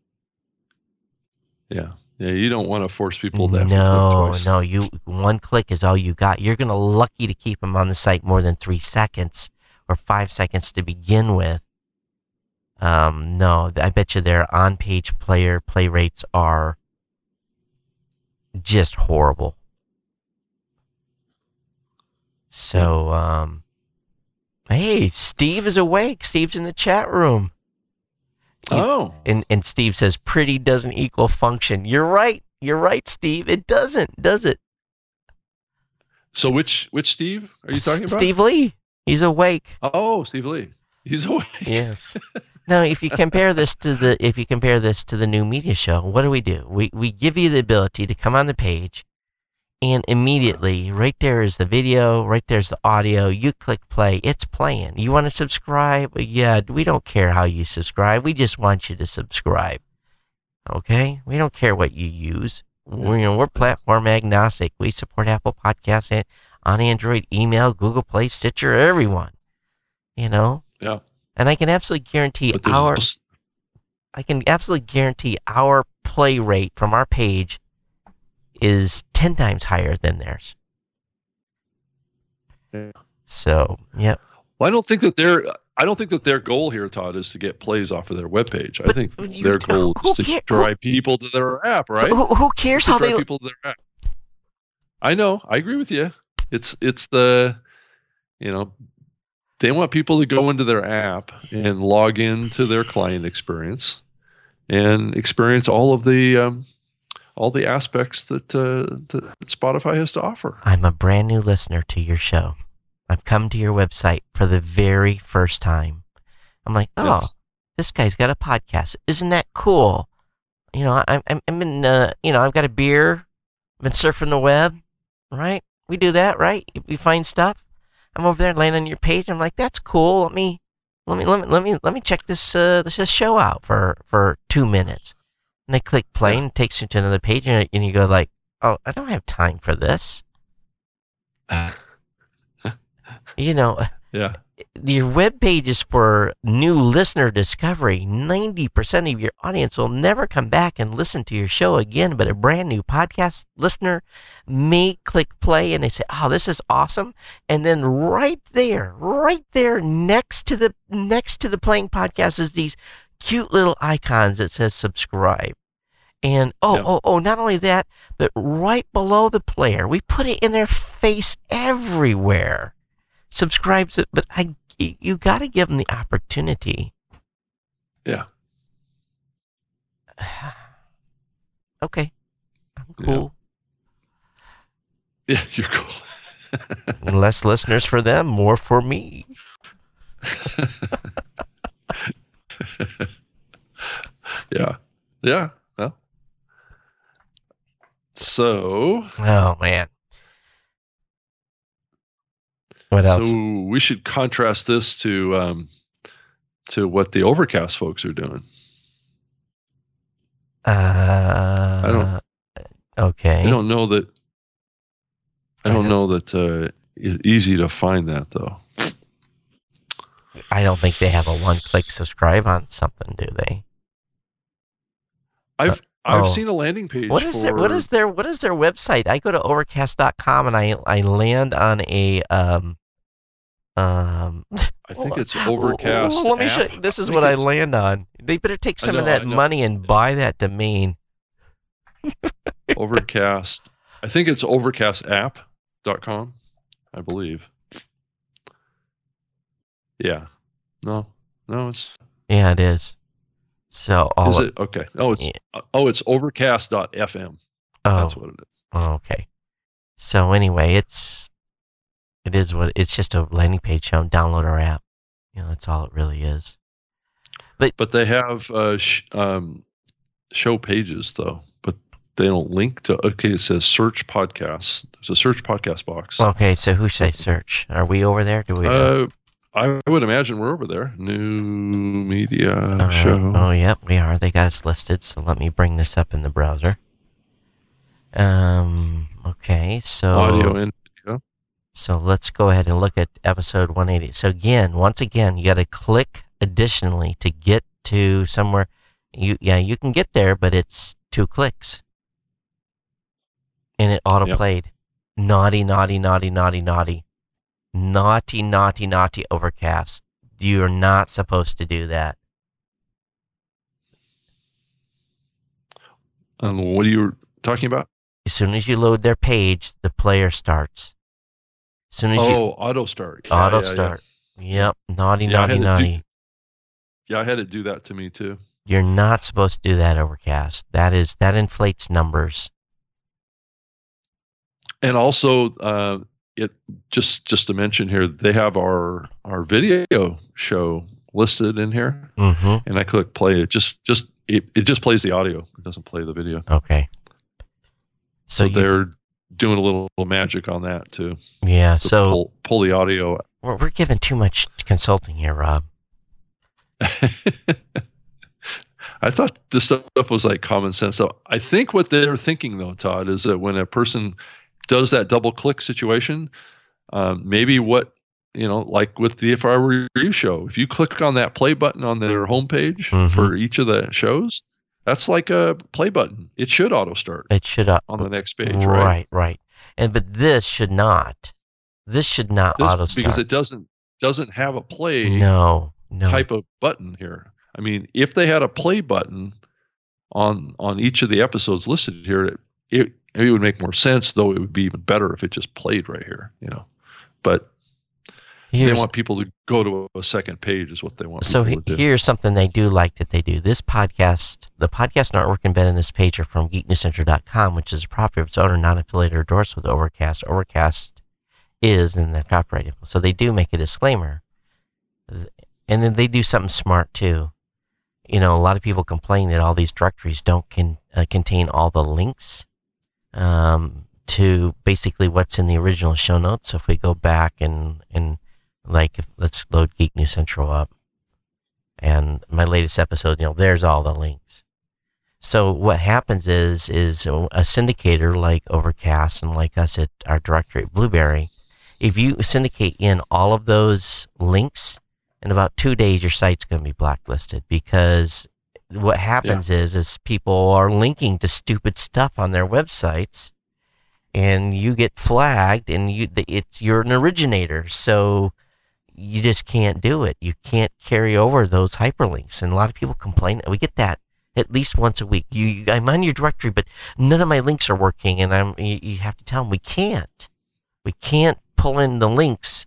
Yeah. Yeah. You don't want to force people to have to no no you one click is all you got you're gonna lucky to keep them on the site more than three seconds or five seconds to begin with um no i bet you their on-page player play rates are just horrible so um hey steve is awake steve's in the chat room Oh. and and Steve says pretty doesn't equal function. You're right. You're right, Steve. It doesn't, does it? So which which Steve are you talking about? Steve Lee. He's awake. Oh, Steve Lee. He's awake. Yes. now, if you compare this to the if you compare this to the new media show, what do we do? We we give you the ability to come on the page and immediately right there is the video, right there's the audio. You click play, it's playing. You want to subscribe? Yeah, we don't care how you subscribe. We just want you to subscribe. Okay? We don't care what you use. We're, you know, we're platform agnostic. We support Apple Podcasts and- on Android, email, Google Play, Stitcher, everyone. You know? Yeah. And I can absolutely guarantee our also- I can absolutely guarantee our play rate from our page is 10 times higher than theirs. Yeah. So, yep. Well, I don't think that their I don't think that their goal here, Todd, is to get plays off of their webpage. I think their goal is to drive people to their app, right? Who, who cares how drive they people to their app. I know. I agree with you. It's it's the you know they want people to go into their app and log into their client experience and experience all of the um, all the aspects that, uh, that Spotify has to offer. I'm a brand new listener to your show. I've come to your website for the very first time. I'm like, oh, Yes. this guy's got a podcast. Isn't that cool? You know, I'm, I'm, I'm in, uh, you know, I've got a beer. I've been surfing the web, right? We do that, right? We find stuff. I'm over there laying on your page. I'm like, that's cool. Let me, let me let me let me let me check this uh, this show out for for two minutes, and I click play, and it takes you to another page, and, and you go like, oh, I don't have time for this. you know, Yeah. Your web page is for new listener discovery. 90% of your audience will never come back and listen to your show again, but a brand new podcast listener may click play and they say, "Oh, this is awesome." And then right there, right there next to the next to the playing podcast is these cute little icons that says subscribe. And oh, Yeah. oh, oh, not only that, but right below the player, we put it in their face everywhere subscribes it, but I you, you got to give them the opportunity. Yeah. okay, I'm Yeah. cool. Yeah. You're cool. Less listeners for them, more for me. yeah. Yeah. Well. So. Oh man, what else? So we should contrast this to um, to what the Overcast folks are doing. uh, don't- Okay. I don't know that. I I don't know that uh, it's easy to find that though. I don't think they have a one-click subscribe on something, do they? I've I've oh. seen a landing page. What is for, their what is their what is their website? I go to overcast.com and I I land on a um um I think it's Overcast. Let me app. show you. This is what I land on. They better take some of that money and buy that domain. Overcast. I think it's overcastapp.com, I believe. Yeah. No. No, it's Yeah, it is. So all is it okay. Oh, it's Yeah. oh, it's overcast.fm. oh, That's what it is. okay. So anyway, it's it is what it's just a landing page showing download our app. You know, that's all it really is. But but they have uh, sh- um, show pages though, but they don't link to. Okay, it says search podcasts. There's a search podcast box. Okay, so who should I search? Are we over there? Do we? uh, I would imagine we're over there. New media Uh, show. Oh, yep, we are. They got us listed. So let me bring this up in the browser. Um. Okay. So Audio and So let's go ahead and look at episode 180. So again, once again, you got to click additionally to get to somewhere. You yeah, you can get there, but it's two clicks, and it auto played. Naughty, naughty, naughty, naughty, naughty, naughty, naughty, naughty. Overcast. You're not supposed to do that. Um, what are you talking about? As soon as you load their page, the player starts. As soon as you Oh, auto start. Yeah, auto yeah, yeah. start. Yep, naughty, Yeah, I naughty, do- naughty. Yeah, I had to do that to me too. You're not supposed to do that, Overcast. That is that inflates numbers. And also, uh, it just just to mention here, they have our our video show listed in here, Mm-hmm. and I click play. It just just it, it just plays the audio. It doesn't play the video. Okay. So, So, you, they're doing a little, little magic on that too. yeah. to So pull, pull the audio. we're, we're giving too much consulting here, Rob. I thought this stuff was like common sense. So I think what they're thinking though, Todd, is that when a person does that double click situation, um, maybe what you know, like with the If I Were You show, if you click on that play button on their homepage Mhm. for each of the shows, that's like a play button. It should auto start It should uh, on the next page, right? right, right. And but this should not. This should not This- auto start. because it doesn't doesn't have a play no, no. type of button here. I mean, if they had a play button on on each of the episodes listed here, it it, it would make more sense. Though it would be even better if it just played right here, you know. But they want people to go to a second page, is what they want. So he, here's something they do like that they do. This podcast, the podcast and artwork embedded in this page are from geeknewscentral.com, which is a property of its owner, non-affiliated or endorsed with Overcast. Overcast is in the copyright. So they do make a disclaimer. And then they do something smart too. You know, a lot of people complain that all these directories don't can, uh, contain all the links um, to basically what's in the original show notes. So if we go back and, and like, if, let's load Geek News Central up. and my latest episode, you know, there's all the links. So what happens is is a syndicator like Overcast and like us at our directory at Blubrry, if you syndicate in all of those links, in about two days your site's going to be blacklisted because what happens yeah. is is people are linking to stupid stuff on their websites and you get flagged and you it's you're an originator so you just can't do it. You can't carry over those hyperlinks and a lot of people complain. We get that at least once a week. You i'm on your directory but none of my links are working and i'm you, you have to tell them we can't. We can't pull in the links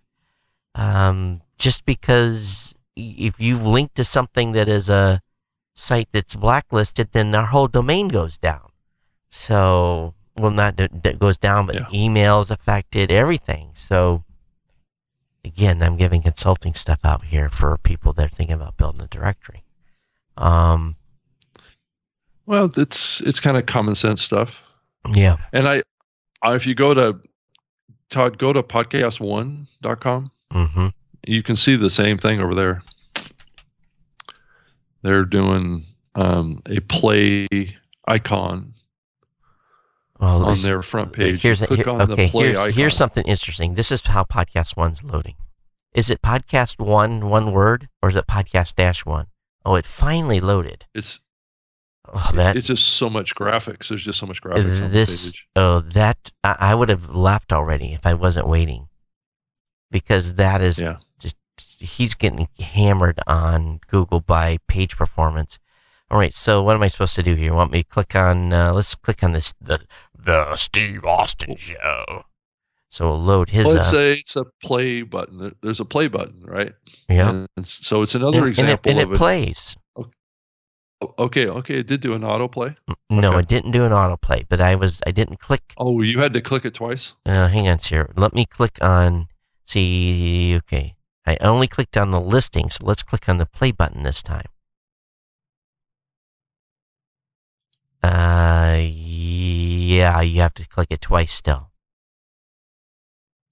um, just because if you've linked to something that is a site that's blacklisted then our whole domain goes down. So well, not that goes down, but yeah. emails affected, everything. So, again, I'm giving consulting stuff out here for people that are thinking about building a directory. Um, well, it's it's kind of common sense stuff. Yeah. And I, I if you go to Todd, go to podcast1.com. Mm-hmm. You can see the same thing over there. They're doing um, a play icon well, on their front page. Here's click here, on okay, the play here's, icon. here's something interesting. This is how podcast one's loading. Is it podcast one one word or is it podcast dash one? Oh, it finally loaded. It's oh, that it's just so much graphics. There's just so much graphics. This oh that I, I, would have left already if I wasn't waiting, because that is yeah. just he's getting hammered on Google by page performance. All right, so what am I supposed to do here? Want me to click on? Uh, let's click on this the the Steve Austin show. So we'll load his. Let's say it's a play button. There's a play button, right? Yeah. So it's another and, example and it, and it, plays. Okay, okay, it did do an autoplay. No, okay. it didn't do an autoplay, but I was I didn't click. Oh, you had to click it twice. Uh, hang on, here. Let me click on. See, okay, I only clicked on the listing, so let's click on the play button this time. Uh, yeah, you have to click it twice still.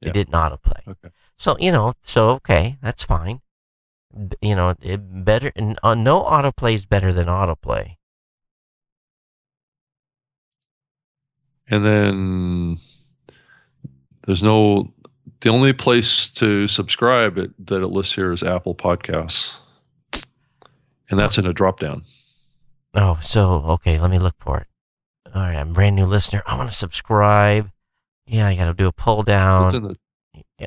It did not autoplay. Okay. So you know, so okay, that's fine. B- you know, it better. Uh, no autoplay is better than autoplay. And then there's no. The only place to subscribe it, that it lists here is Apple Podcasts, and that's in a drop down. Oh, so okay, let me look for it. All right, I'm a brand new listener. I want to subscribe. Yeah, I got to do a pull down. So the...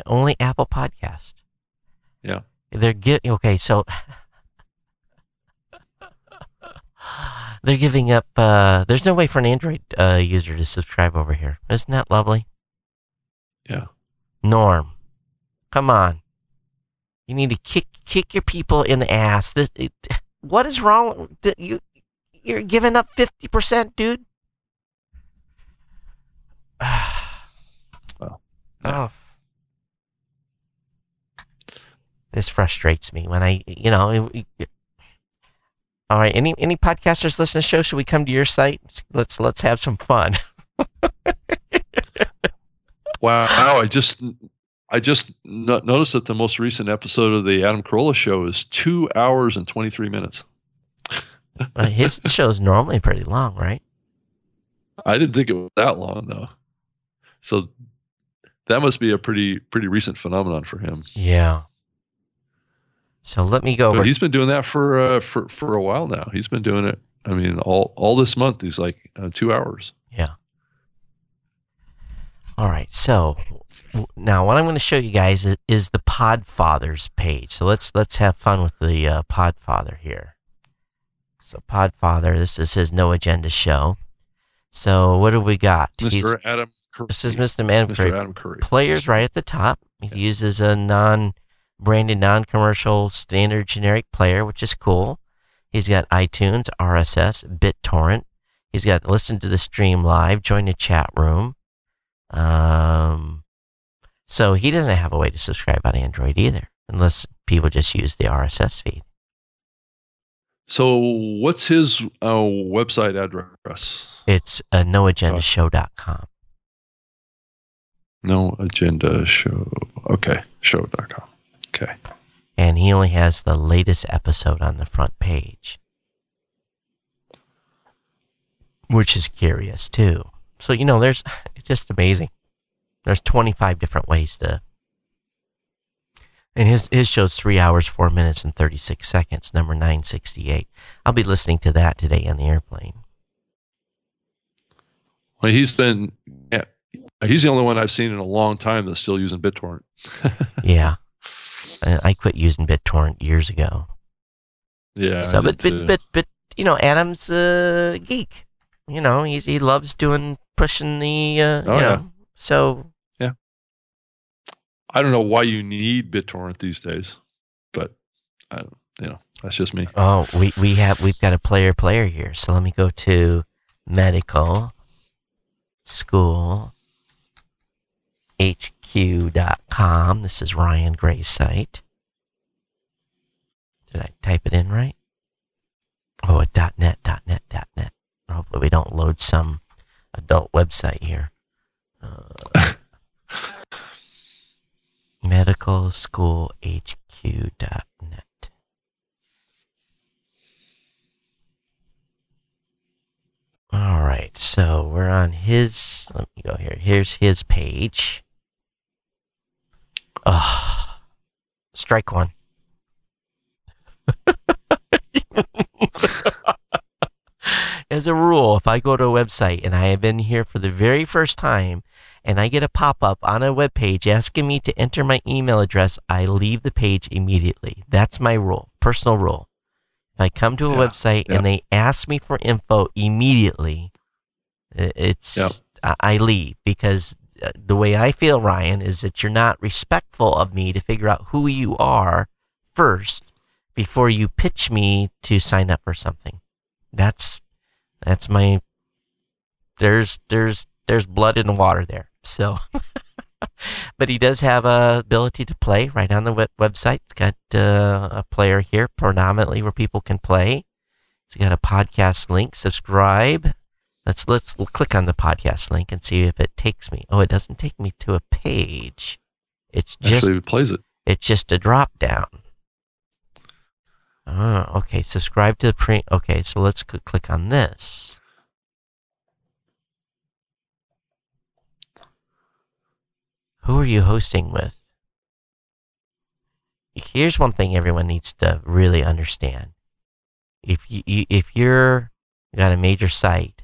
Only Apple Podcast. Yeah. They're get okay, so they're giving up. Uh, there's no way for an Android uh, user to subscribe over here. Isn't that lovely? Yeah. Norm, come on. You need to kick kick your people in the ass. This. It, what is wrong? You you're giving up 50%, dude. well, yeah. oh. This frustrates me when I, you know, all right. Any any podcasters listen to the show? Should we come to your site? Let's let's have some fun. wow! I just I just noticed that the most recent episode of the Adam Carolla show is two hours and twenty three minutes well, his is normally pretty long, right? I didn't think it was that long though. So that must be a pretty pretty recent phenomenon for him. Yeah. So let me go. But he's been doing that for uh, for for a while now. He's been doing it. I mean, all all this month he's like uh, two hours. Yeah. All right. So now what I'm going to show you guys is, is the Podfathers page. So let's let's have fun with the uh, Podfather here. So Podfather, this is his no agenda show. So what do we got? Mr. He's, Adam Curry. This is Mr. Adam Curry. Adam Curry. Players right at the top. He yeah. uses a non-branded, non-commercial, standard generic player, which is cool. He's got iTunes, RSS, BitTorrent. He's got listen to the stream live, join the chat room. Um, so he doesn't have a way to subscribe on Android either, unless people just use the RSS feed. So, what's his uh, website address? It's uh, noagendashow.com. No agenda show. Okay, show.com. Okay. and he only has the latest episode on the front page, which is curious too. So you know, there's it's just amazing. There's 25 different ways to, and his his show's three hours, four minutes, and 36 seconds. Number 968. I'll be listening to that today on the airplane. Well, he's been, he's the only one I've seen in a long time that's still using BitTorrent. yeah, I quit using BitTorrent years ago. Yeah. So, but, but, but, but, you know, Adam's a geek. You know, he's, he loves doing, pushing the, uh, oh, you know, yeah. so. Yeah. I don't know why you need BitTorrent these days, but I don't, you know, that's just me. Oh, we, we have, we've got a player player here. So let me go to medical school hq.com. This is Ryan Gray's site. Did I type it in right? Oh, a .net, .net, .net. Hopefully we don't load some adult website here. Uh, medical school hq.net. All right, so we're on his. Let me go here. Here's his page. Oh, strike one. As a rule, if I go to a website and I have been here for the very first time and I get a pop up on a web page asking me to enter my email address, I leave the page immediately. That's my rule, personal rule. If I come to a yeah, website yeah. and they ask me for info immediately, it's yep. I leave because the way I feel, Ryan, is that you're not respectful of me to figure out who you are first before you pitch me to sign up for something. That's that's my there's there's there's blood in the water there. So but he does have a ability to play right on the web- website. It's got uh, a player here predominantly where people can play. It's got a podcast link. Subscribe. Let's let's click on the podcast link and see if it takes me. Oh, it doesn't take me to a page. It's just actually it plays it. It's just a drop down. Oh, okay. Subscribe to the print. Okay, so let's click on this. Who are you hosting with? Here's one thing everyone needs to really understand. If you, if you're got a major site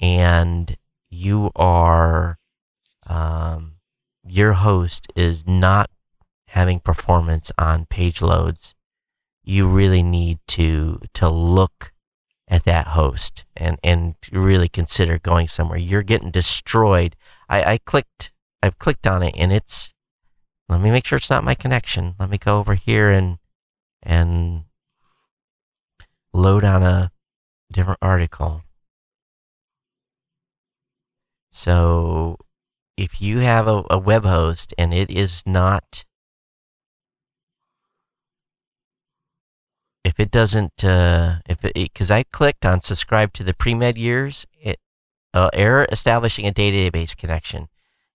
and you are um, your host is not having performance on page loads, you really need to to look at that host and and really consider going somewhere. You're getting destroyed. I, I clicked I've clicked on it and it's let me make sure it's not my connection. Let me go over here and and load on a different article. So if you have a, a web host and it is not if it doesn't uh, if it because I clicked on subscribe to the pre-med years it uh, error establishing a database connection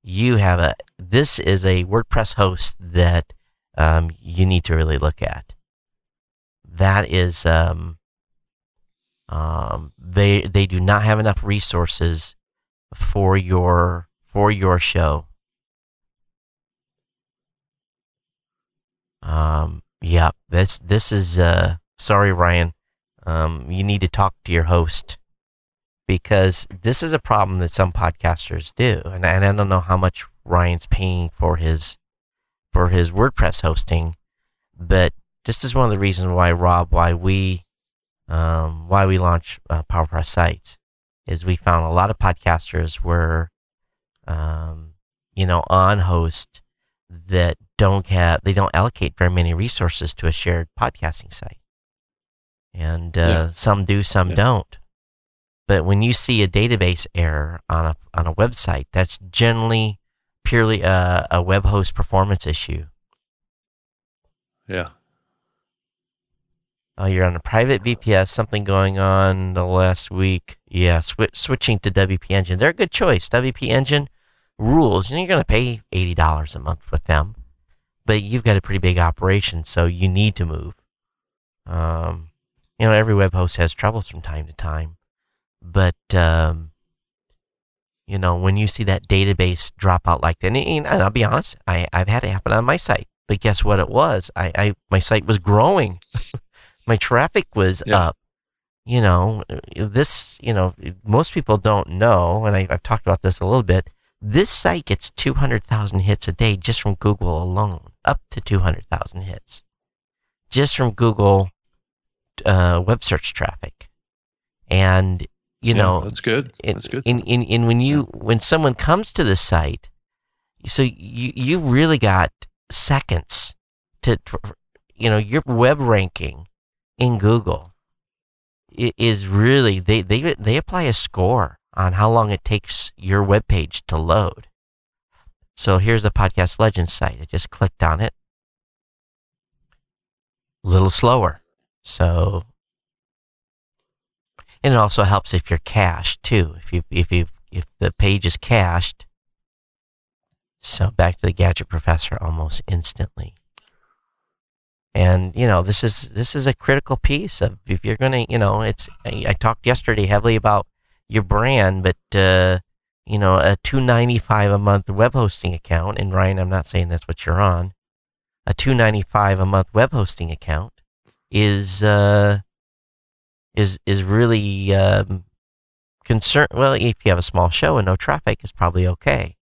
you have a this is a WordPress host that um, you need to really look at. That is um, um, they they do not have enough resources for your for your show. Um, yeah, this this is uh, sorry, Ryan. Um, you need to talk to your host because this is a problem that some podcasters do, and, and I don't know how much Ryan's paying for his for his WordPress hosting, but this is one of the reasons why Rob, why we, um, why we launch uh, PowerPress sites, is we found a lot of podcasters were, um, you know, on host that don't have they don't allocate very many resources to a shared podcasting site, and uh, yeah. some do, some yeah. don't. But when you see a database error on a on a website, that's generally purely a, a web host performance issue. Yeah. Oh, you're on a private VPS. Something going on the last week. Yeah, sw- switching to WP Engine. They're a good choice. WP Engine rules. You know, you're going to pay eighty dollars a month with them, but you've got a pretty big operation, so you need to move. Um, you know, every web host has troubles from time to time, but um, you know, when you see that database drop out like that, and, and I'll be honest, I, I've had it happen on my site, but guess what? It was I, I my site was growing, my traffic was Yeah. up. You know, this, you know, most people don't know, and I, I've talked about this a little bit. This site gets 200,000 hits a day just from Google alone, up to 200,000 hits just from Google uh, web search traffic. And, you Yeah, know, that's good. That's good. in, in, in when you when someone comes to the site, so you you really got seconds to, you know, your web ranking in Google is really they they they apply a score on how long it takes your web page to load. So here's the podcast legend site. I just clicked on it. A little slower. So and it also helps if you're cached too. If you if you if the page is cached. So back to the gadget professor almost instantly. And you know this is this is a critical piece of if you're gonna you know it's I, I talked yesterday heavily about your brand, but uh, you know a two ninety five a month web hosting account. And Ryan, I'm not saying that's what you're on. A two ninety five a month web hosting account is uh, is is really um, concern. Well, if you have a small show and no traffic, it's probably okay.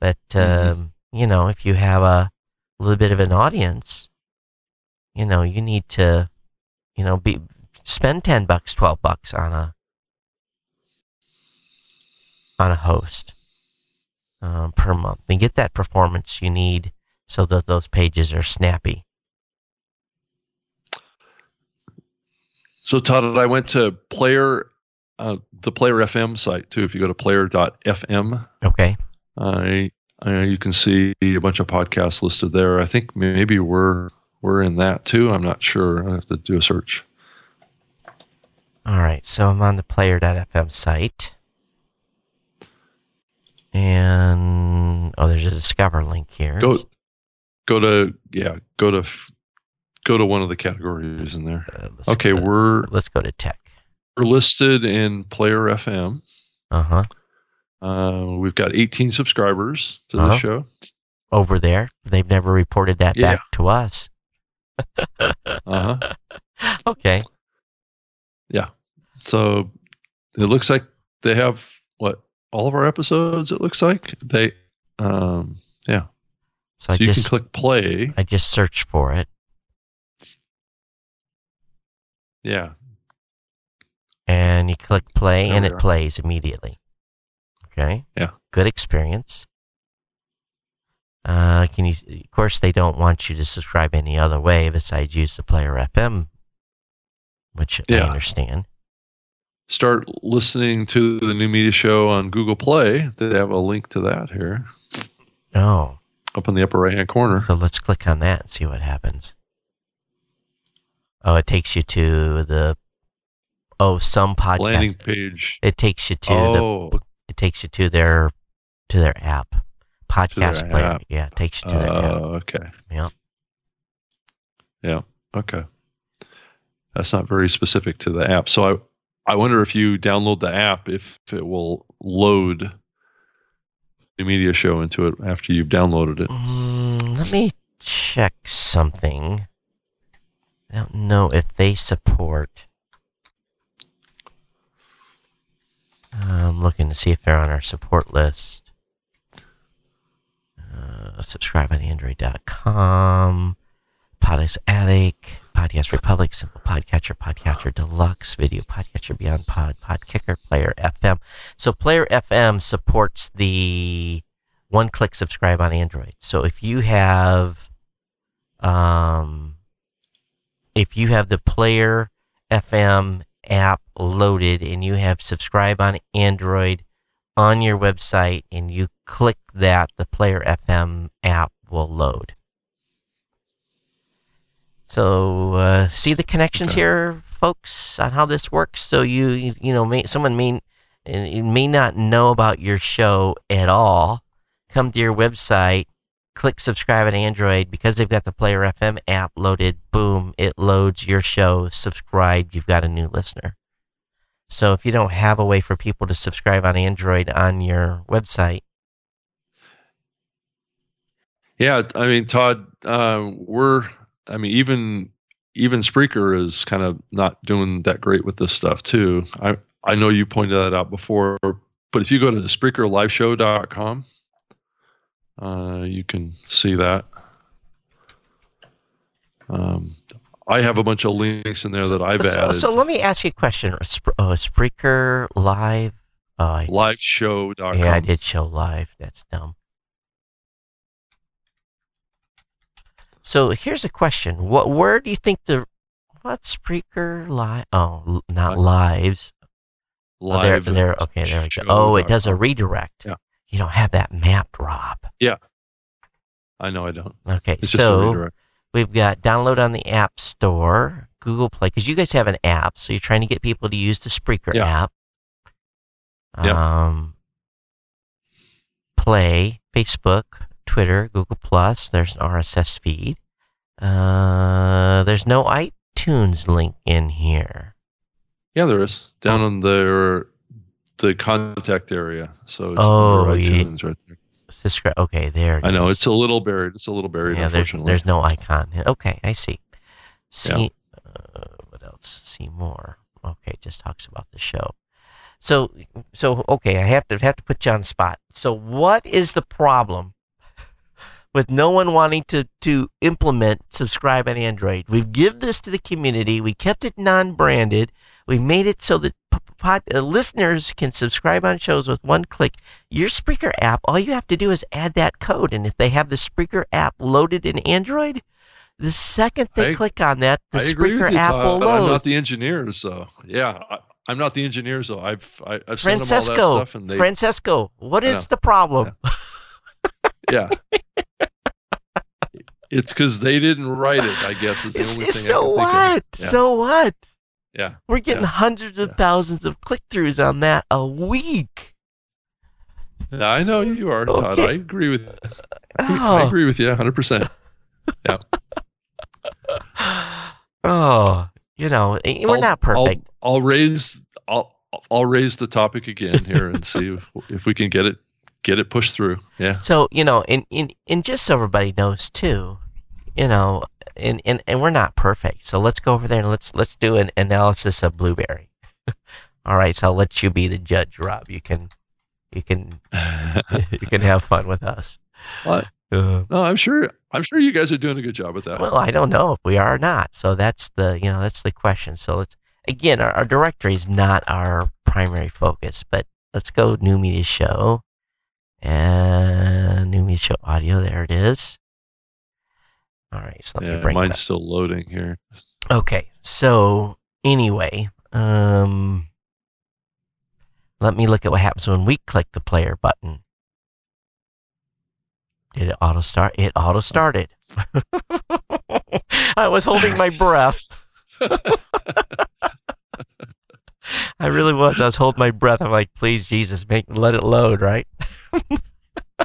But um, Mhm. you know, if you have a little bit of an audience, you know, you need to, you know, be spend ten bucks, twelve bucks on a on a host um, per month and get that performance you need so that those pages are snappy. So Todd, I went to player, uh, the Player FM site too. If you go to player.fm, Okay. I, I you can see a bunch of podcasts listed there. I think maybe we're we're in that too. I'm not sure. I have to do a search. All right, so I'm on the player.fm site. And oh, there's a discover link here. Go go to yeah, go to go to one of the categories in there. Uh, Okay, we're let's go to tech. we're listed in Player FM. Uh huh. Uh, we've got 18 subscribers to Uh-huh. the show. Over there, they've never reported that Yeah. back to us. Uh huh. Okay. Yeah. So it looks like they have what all of our episodes. It looks like they, um, yeah. So I you just can click play. I just search for it, Yeah. and you click play, There and it plays immediately. Okay. Yeah. Good experience. Uh, can you? Of course, they don't want you to subscribe any other way besides use the Player FM, which I understand. Start listening to the new media show on Google Play. They have a link to that here Oh, up in the upper right hand corner. so let's click on that and see what happens. Oh, it takes you to the. Oh, some podcast. Landing page. It takes you to the. Oh, It takes you to their, to their app, podcast player. app. Yeah, it takes you to their app. oh, okay. Yeah. Yeah. Okay. That's not very specific to the app. So I, I wonder if you download the app, if it will load the media show into it after you've downloaded it. Mm, let me check something. I don't know if they support. I'm looking to see if they're on our support list. Subscribe on Android.com. Podcast Addict, Podcast Republic, Simple Podcatcher, Podcatcher Deluxe, Video Podcatcher, Beyond Pod, Podkicker, Player FM. So Player FM supports the one-click subscribe on Android. So if you have, um, if you have the Player FM app loaded and you have subscribe on Android on your website and you click that, the Player FM app will load. So uh, see the connections Okay. here, folks, on how this works. So you you, know may, someone may may not know about your show at all. Come to your website, click subscribe on Android because they've got the Player FM app loaded. Boom, it loads your show. Subscribe. You've got a new listener. So if you don't have a way for people to subscribe on Android on your website, Yeah, I mean, Todd, uh, we're, I mean, even even Spreaker is kind of not doing that great with this stuff too. I I know you pointed that out before, but if you go to the SpreakerLiveShow.com, uh, you can see that. Um, I have a bunch of links in there that I've so, added. so let me ask you a question. Sp- oh, Spreaker Live. I, Liveshow.com. yeah, I did show live. That's dumb. So here's a question: What? Where do you think the what Spreaker live? Oh, not What? lives. Oh, there, Live there. Okay, there we go. Oh, it does a redirect. Yeah. You don't have that mapped, Rob. Yeah. I know I don't. Okay, It's so we've got download on the App Store, Google Play, because you guys have an app, so you're trying to get people to use the Spreaker Yeah. app. Yeah. Um, Play, Facebook, Twitter, Google Plus. There's an RSS feed. Uh, there's no iTunes link in here. Yeah, there is Oh. down on the the contact area. So it's Oh, under yeah. iTunes right there. Subscribe. Okay, there. it I know is. it's a little buried. It's a little buried, yeah. There's, unfortunately. there's no icon. Okay, I see. See, uh, what else? See more. Okay, just talks about the show. So, so okay, I have to have to put you on the spot. So, what is the problem with no one wanting to to implement subscribe on Android? We've give this to the community. We kept it non-branded. We made it so that p- pod, uh, listeners can subscribe on shows with one click. Your Spreaker app, all you have to do is add that code, and if they have the Spreaker app loaded in Android, the second they I- click on that, the I agree Spreaker with you, app Todd, will but I'm not the engineer, so yeah, I, I'm not the engineer, so I've I, I've sent them all that Francesco, stuff, and they Francesco, what I the problem? yeah. it's because they didn't write it. I guess is the It's- only it's- thing. I so what? Yeah. So what? yeah. We're getting Yeah. hundreds of Yeah. thousands of click throughs on that a week. I know you are, Todd. I agree with. You. I Oh, agree with you 100. percent Yeah. oh, you know, eh, we're I'll- not perfect. I'll, I'll raise. I'll I'll raise the topic again here and see if, if we can get it get it pushed through. Yeah. So you know, and, and and just so everybody knows too, you know, and, and and we're not perfect. So let's go over there and let's let's do an analysis of Blubrry. All right, so I'll let you be the judge, Rob. You can you can you can have fun with us. What? Uh, No, I'm sure. I'm sure you guys are doing a good job with that. well, I don't know if we are or not. So that's the you know that's the question. So let's again, our, our directory is not our primary focus, but let's go new media show and new media show audio. There it is. All right, so let me yeah, bring mine's that. still loading here. Okay, so anyway, um, let me look at what happens when we click the player button. Did it auto start? It auto started. I was holding my breath. I really was. I was holding my breath. I'm like, please, Jesus, make let it load, right?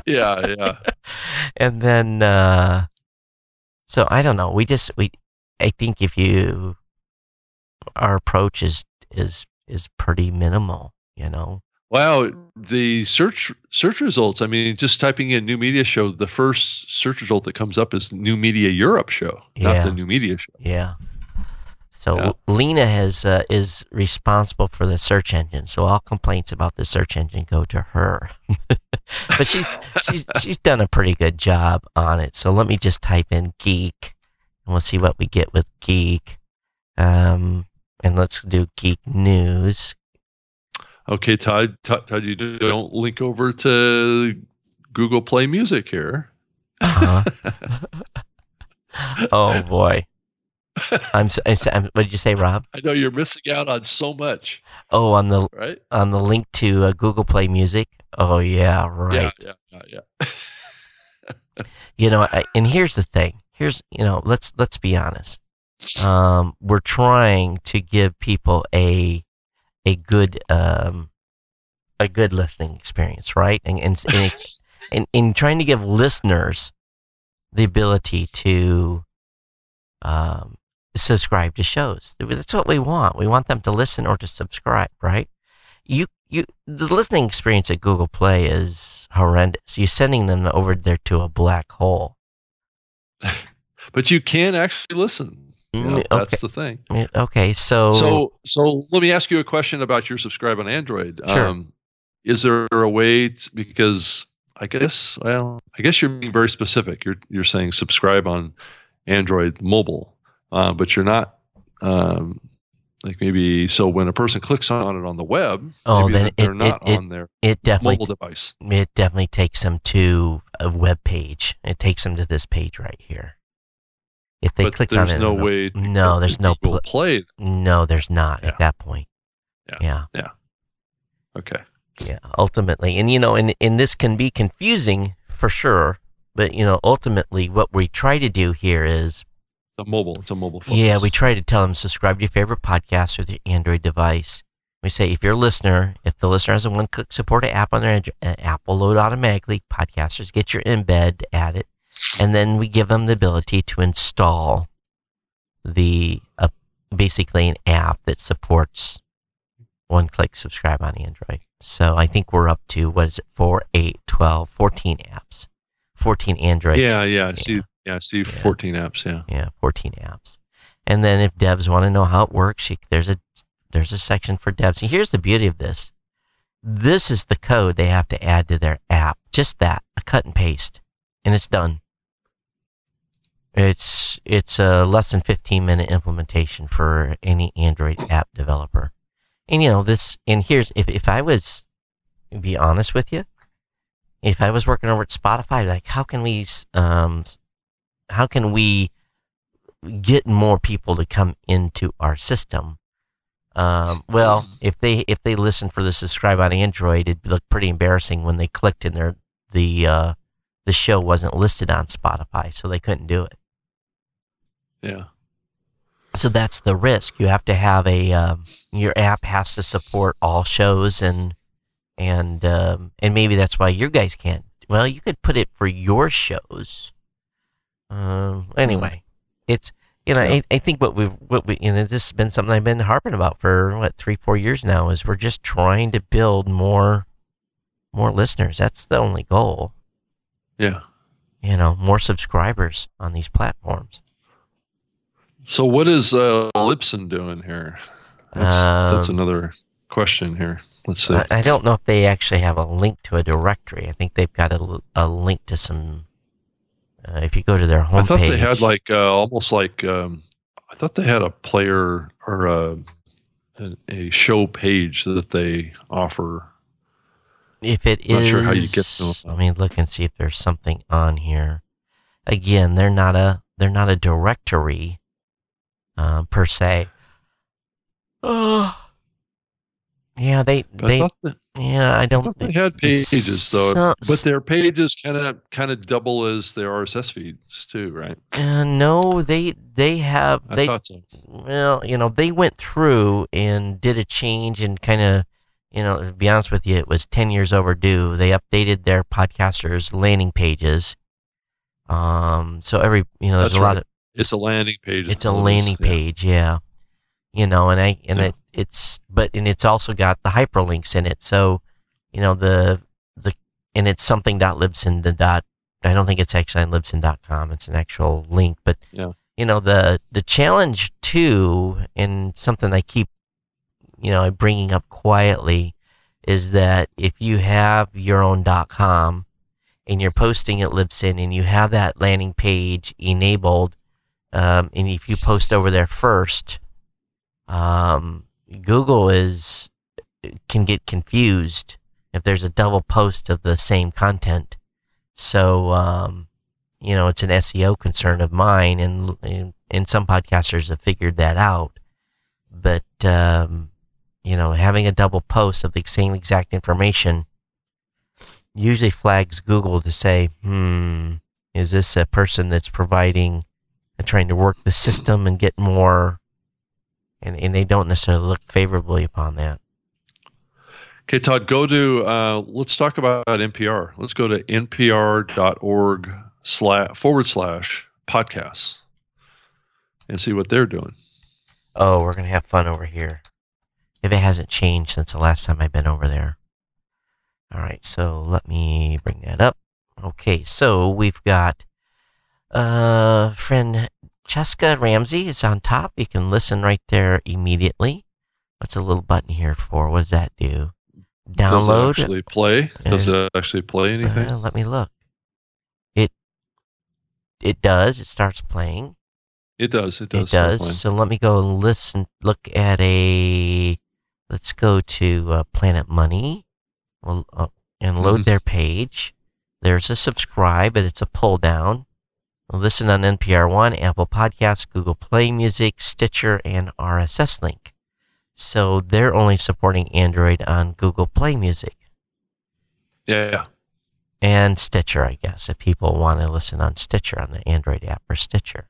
yeah, yeah. and then uh so i don't know we just we i think if you our approach is is is pretty minimal you know Wow, the search search results. I mean, just typing in new media show, the first search result that comes up is new media Europe show, Yeah. not the new media show. yeah so Yeah. lena has uh, is responsible for the search engine so all complaints about the search engine go to her but she's she's she's done a pretty good job on it so let me just type in geek and we'll see what we get with geek um and let's do geek news Okay, Todd, Todd, Todd, you don't link over to Google Play Music here. Uh-huh. oh boy. I'm, I'm, what did you say, Rob? I know you're missing out on so much, Oh, on the right? on the link to uh, Google Play Music. Oh yeah, right. Yeah, yeah, yeah, yeah. You know, I, and here's the thing. Here's you know, let's let's be honest. Um, we're trying to give people a a good um a good listening experience, right? And and and trying to give listeners the ability to um, subscribe to shows. That's what we want. We want them to listen or to subscribe, right? You, you, the listening experience at Google Play is horrendous. You're sending them over there to a black hole. but you can actually listen. You know, Mm, That's the thing. Okay, so So, so let me ask you a question about your subscribe on Android. Sure. Um, is there a way to, because I guess well, I guess you're being very specific. You're you're saying subscribe on Android mobile, uh, but you're not um, like maybe so when a person clicks on it on the web, Oh, maybe then they're it- not it- on their it definitely mobile device. it definitely takes them to a web page. It takes them to this page right here. If they but click there's on it, no way. To no, there's no pl- Play. no, there's not Yeah. at that point. Yeah. yeah. Okay. Yeah, ultimately. And you know, and, and this can be confusing for sure, but you know, ultimately what we try to do here is It's a mobile. It's a mobile phone. yeah, we try to tell them subscribe to your favorite podcast with your Android device. We say if you're listener, if the listener has a one-click support app on their uh, app will load automatically. Podcasters get your embed, to add it, and then we give them the ability to install the uh, basically an app that supports one-click subscribe on Android. So I think we're up to what is it? 4, 8, 12, 14 apps. 14 Android Yeah, yeah. I see. Yeah. Yeah, I see. 14 apps. Yeah. yeah, 14 apps. And then if devs want to know how it works, you, there's a there's a section for devs. And here's the beauty of this. This is the code they have to add to their app. Just that, a cut and paste, and it's done. It's it's a less than 15 minute implementation for any Android app developer. And you know this. And here's if if I was, be honest with you, if I was working over at Spotify, like how can we um how can we get more people to come into our system? Um, well, if they if they listen for the subscribe on Android, it'd look pretty embarrassing when they clicked and their the uh, the show wasn't listed on Spotify, so they couldn't do it. Yeah. So that's the risk. You have to have a um, your app has to support all shows and and um, and maybe that's why your guys can't. Well, you could put it for your shows. Um, anyway, it's you know. I, I think what we what we you know this has been something I've been harping about for what three four years now is we're just trying to build more more listeners. That's the only goal. Yeah. You know, more subscribers on these platforms. So what is uh, Libsyn doing here? That's, that's Um, another question here. Let's see. I, I don't know if they actually have a link to a directory. I think they've got a, a link to some. Uh, if you go to their homepage, I thought they had like uh, almost like um, I thought they had a player or a, a a show page that they offer. if it is, not sure how you get to. Let me look and see if there's something on here. Again, they're not a they're not a directory uh, per se. Oh, yeah, they But I they thought, that, yeah. I I don't. thought they had pages though, Some- but their pages kind of kind of double as their RSS feeds too, right? uh, no, they they have I they thought so. Well, you know, they went through and did a change and kind of, you know, to be honest with you, it was 10 years overdue. They updated their podcasters' landing pages. Um, so every, you know, there's That's a lot of, It's a landing page. it's a is what it is, landing yeah. page, yeah. You know, and I, and Yeah. it, it's, but, and it's also got the hyperlinks in it. So, you know, the, the, and it's something dot libsyn dot, I don't think it's actually on libsyn.com. It's an actual link, but Yeah. you know the the challenge too and something i keep you know bringing up quietly is that if you have your own com and you're posting at libsyn and you have that landing page enabled um, and if you post over there first um, google is can get confused if there's a double post of the same content so um, you know, it's an SEO concern of mine, and and, some podcasters have figured that out. But um, you know, having a double post of the same exact information usually flags Google to say, "Hmm, is this a person that's providing and trying to work the system and get more?" And and they don't necessarily look favorably upon that. Okay, Todd, go to, uh, let's talk about NPR. Let's go to npr.org slash forward slash podcasts and see what they're doing. Oh, we're gonna have fun over here. If it hasn't changed since the last time I've been over there. All right, so let me bring that up. Okay, so we've got uh friend Jessica Ramsey is on top. You can listen right there immediately. What's a little button here for? What does that do? Download. Does it actually play? Does it actually play anything? Uh, let me look. It it does. It starts playing. it does. It does. It does. So let me go and listen. Look at a. Let's go to uh, Planet Money, well, uh, and load Mhm. their page. There's a subscribe, but it's a pull down. Listen on NPR One, Apple Podcasts, Google Play Music, Stitcher, and RSS Link. So they're only supporting Android on Google Play Music Yeah, yeah. and Stitcher, I guess, if people want to listen on Stitcher on the Android app or Stitcher.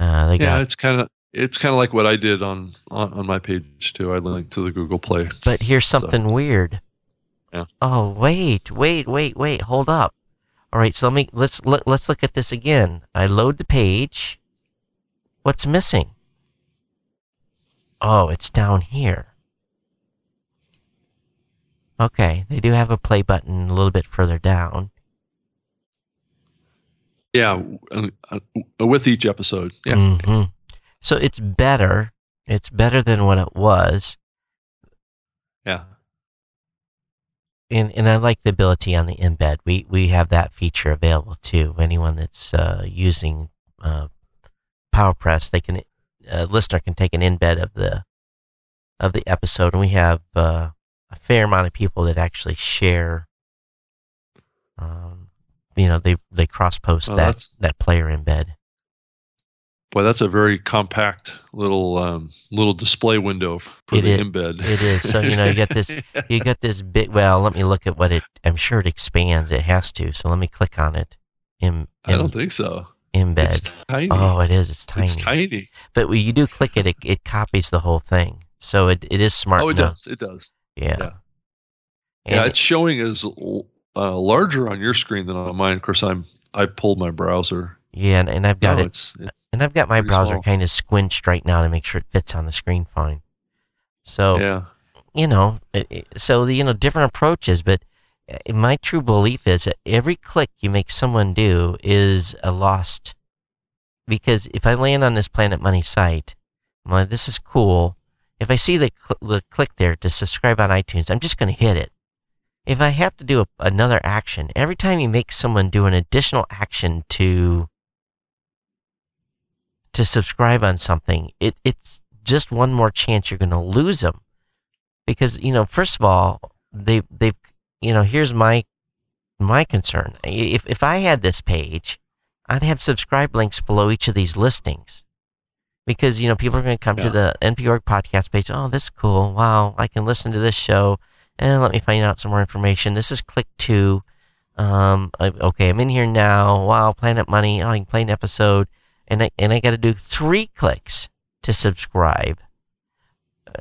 Uh, they Yeah, got it's kind of it's kind of like what I did on, on on my page too. I linked to the Google Play. But here's something weird. Yeah. Oh wait, wait, wait, wait. Hold up. All right, so let me let's let, let's look at this again. I load the page. What's missing? Oh, it's down here. Okay, they do have a play button a little bit further down. Yeah, uh, uh, with each episode. Yeah, hmm So it's better. It's better than what it was. yeah, and and I like the ability on the embed. We we have that feature available too. Anyone that's uh, using uh, PowerPress, they can a listener can take an embed of the of the episode, and we have uh, a fair amount of people that actually share. Um, you know, they they cross post Well, that that player embed. Boy, that's a very compact little um, little display window for It the is- embed. it is. So, you know, you get this- You got this bit. Well, let me look at what it. I'm sure it expands. It has to. So let me click on it. Im, I don't think so. embed. It's tiny. Oh, it is. It's tiny. It's tiny. But when you do click it, it, it copies the whole thing. So it, it is smart. Oh, it enough. does. It does. Yeah. Yeah. Yeah, it's showing as uh, larger on your screen than on mine. Of course, I'm I pulled my browser. Yeah, and, and I've got No, it, it's it's and I've got my browser small. kind of squinched right now to make sure it fits on the screen fine. So yeah. you know, it, it- so the, you know, different approaches, but uh, my true belief is that every click you make someone do is a lost. Because if I land on this Planet Money site, I'm like, this is cool. If I see the, cl- the click there to subscribe on iTunes, I'm just going to hit it. If I have to do a, another action, every time you make someone do an additional action to to subscribe on something, it, it's just one more chance you're going to lose them because you know first of all they they've you know here's my my concern. If if i had this page i'd have subscribe links below each of these listings. Because you know people are going to come to the npr podcast page oh this is cool. Wow i can listen to this show. And let me find out some more information. This is click two. Um I- okay i'm in here now. Wow planet money. Oh i can play an episode and i and i got to do three clicks to subscribe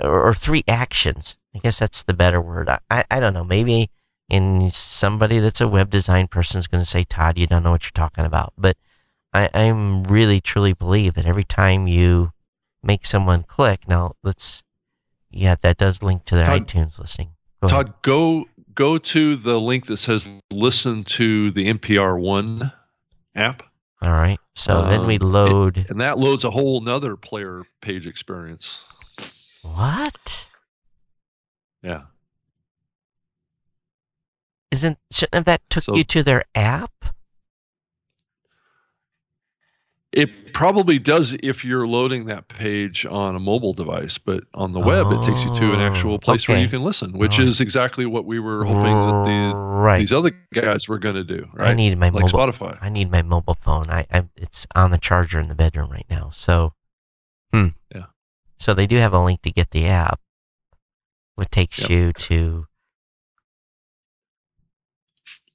or, or three actions. I guess that's the better word. I, I, I don't know. Maybe in somebody that's a web design person is going to say, Todd, you don't know what you're talking about. But I, I'm really truly believe that every time you make someone click, now let's, yeah, that does link to their Todd- iTunes listing. Go ahead. Todd, go go to the link that says listen to the NPR One app, All right. So then we Um, load. and that loads a whole nother player page experience. what? Yeah. Isn't, shouldn't have that took So- you to their app? It probably does if you're loading that page on a mobile device, but on the web, it takes you to an Oh, actual place where you can listen, which Alright. is exactly what we were hoping that the right. these other guys were going to do, right? I need my like mobile. Spotify. I need my mobile phone. I, I it's on the charger in the bedroom right now. So, hmm. Yeah. So they do have a link to get the app, which takes Yep. you to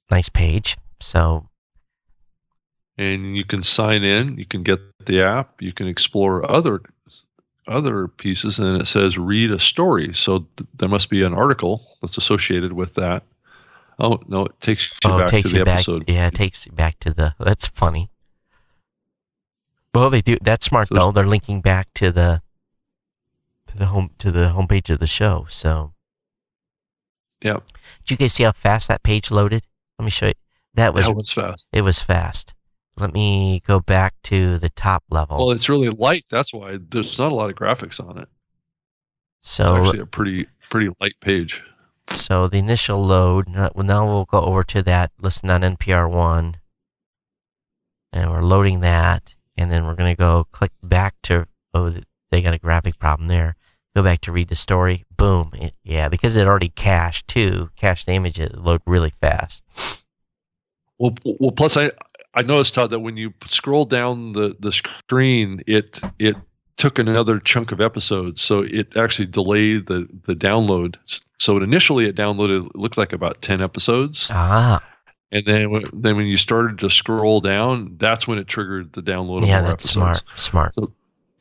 nice page. So and you can sign in you can get the app you can explore other other pieces and it says read a story so th- there must be an article that's associated with that Oh no, it takes you oh, back takes to the back. episode. Yeah, it takes you back to the. That's funny. Well, they do. That's smart So though. They're linking back to the to the home to the homepage of the show. So, Yeah, did you guys see how fast that page loaded? Let me show you. That was that was fast. it was fast. Let me go back to the top level. Well, it's really light. That's why there's not a lot of graphics on it. So It's actually a pretty pretty light page. So the initial load. Now we'll go over to that. Listen on NPR one, and we're loading that, and then we're gonna go click back to. Oh, they got a graphic problem there. Go back to read the story. Boom. It, yeah, because it already cached too. Cached the image. It load really fast. Well, well. Plus, I I noticed Todd that when you scroll down the the screen, it it took another chunk of episodes, so it actually delayed the the download. So it initially it downloaded it looked like about ten episodes, Ah, and then when, then when you started to scroll down, that's when it triggered the download of yeah, that's episodes. smart. Smart.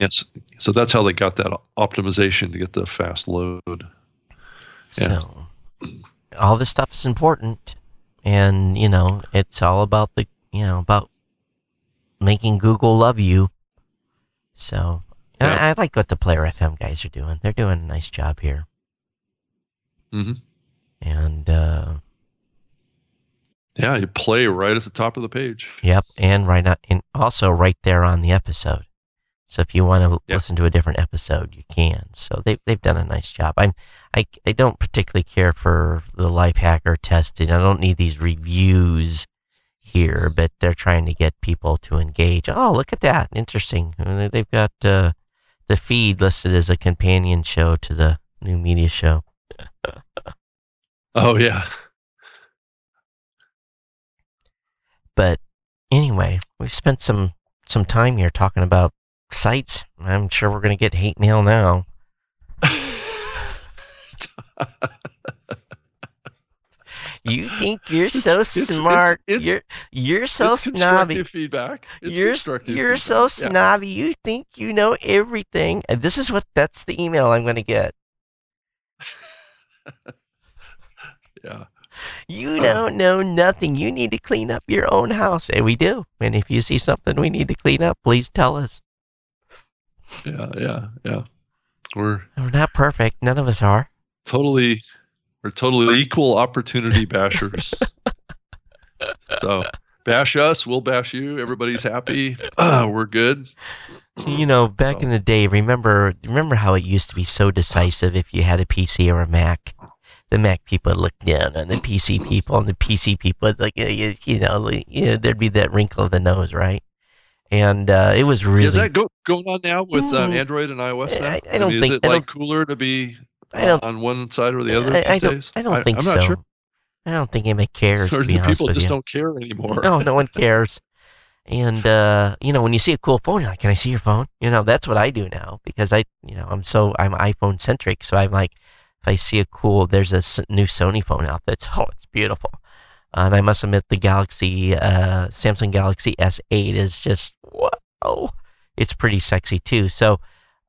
Yes, so that's how they got that optimization to get the fast load. Yeah. So all this stuff is important, and you know it's all about the you know about making Google love you. So Yeah. I, I like what the Player FM guys are doing. They're doing a nice job here, hmm and uh, Yeah, you play right at the top of the page. yep, and right now, and also right there on the episode. So if you want to Yep. listen to a different episode, you can. So they they've done a nice job. I'm I I don't particularly care for the life hacker testing. I don't need these reviews here, but they're trying to get people to engage. Oh, look at that! Interesting. Uh, They've got uh, the feed listed as a companion show to the new media show. Oh yeah, But anyway, we've spent some some time here talking about sites. I'm sure we're going to get hate mail now. You think you're It's- so it's- it's- smart. it's- you're you're so it's snobby. feedback. It's You're you're so feedback. snobby. You think you know everything. And this is what that's the email I'm going to get. Yeah. You Uh. don't know nothing. You need to clean up your own house. And we do. And if you see something we need to clean up, please tell us. Yeah, yeah, yeah. We're We're not perfect. None of us are. totally we're totally equal opportunity bashers. so bash us, we'll bash you. Everybody's happy. Ah, we're good. You know, back So- in the day, remember remember how it used to be so decisive if you had a PC or a Mac. The Mac people looked down on the PC people, and the PC people like, uh, you, you know, like, you know, there'd be that wrinkle of the nose, right? And uh, it was really. Is that go, going on now with um, Mm. Android and iOS now? I- I don't mean, think- is it I like cooler to be I don't. on one side or the other I, I don't. days? I don't think so. I'm so. not sure. I don't think anybody cares. Or to be do honest people just you. don't care anymore? No, no one cares. And uh, you know, when you see a cool phone, you're like, "Can I see your phone?" You know, that's what I do now because I, you know, I'm so I'm iPhone centric. So I'm like, if I see a cool, there's a new Sony phone out that's oh, it's beautiful. and I must admit, the Galaxy, uh, Samsung Galaxy S8 is just whoa, it's pretty sexy too. So,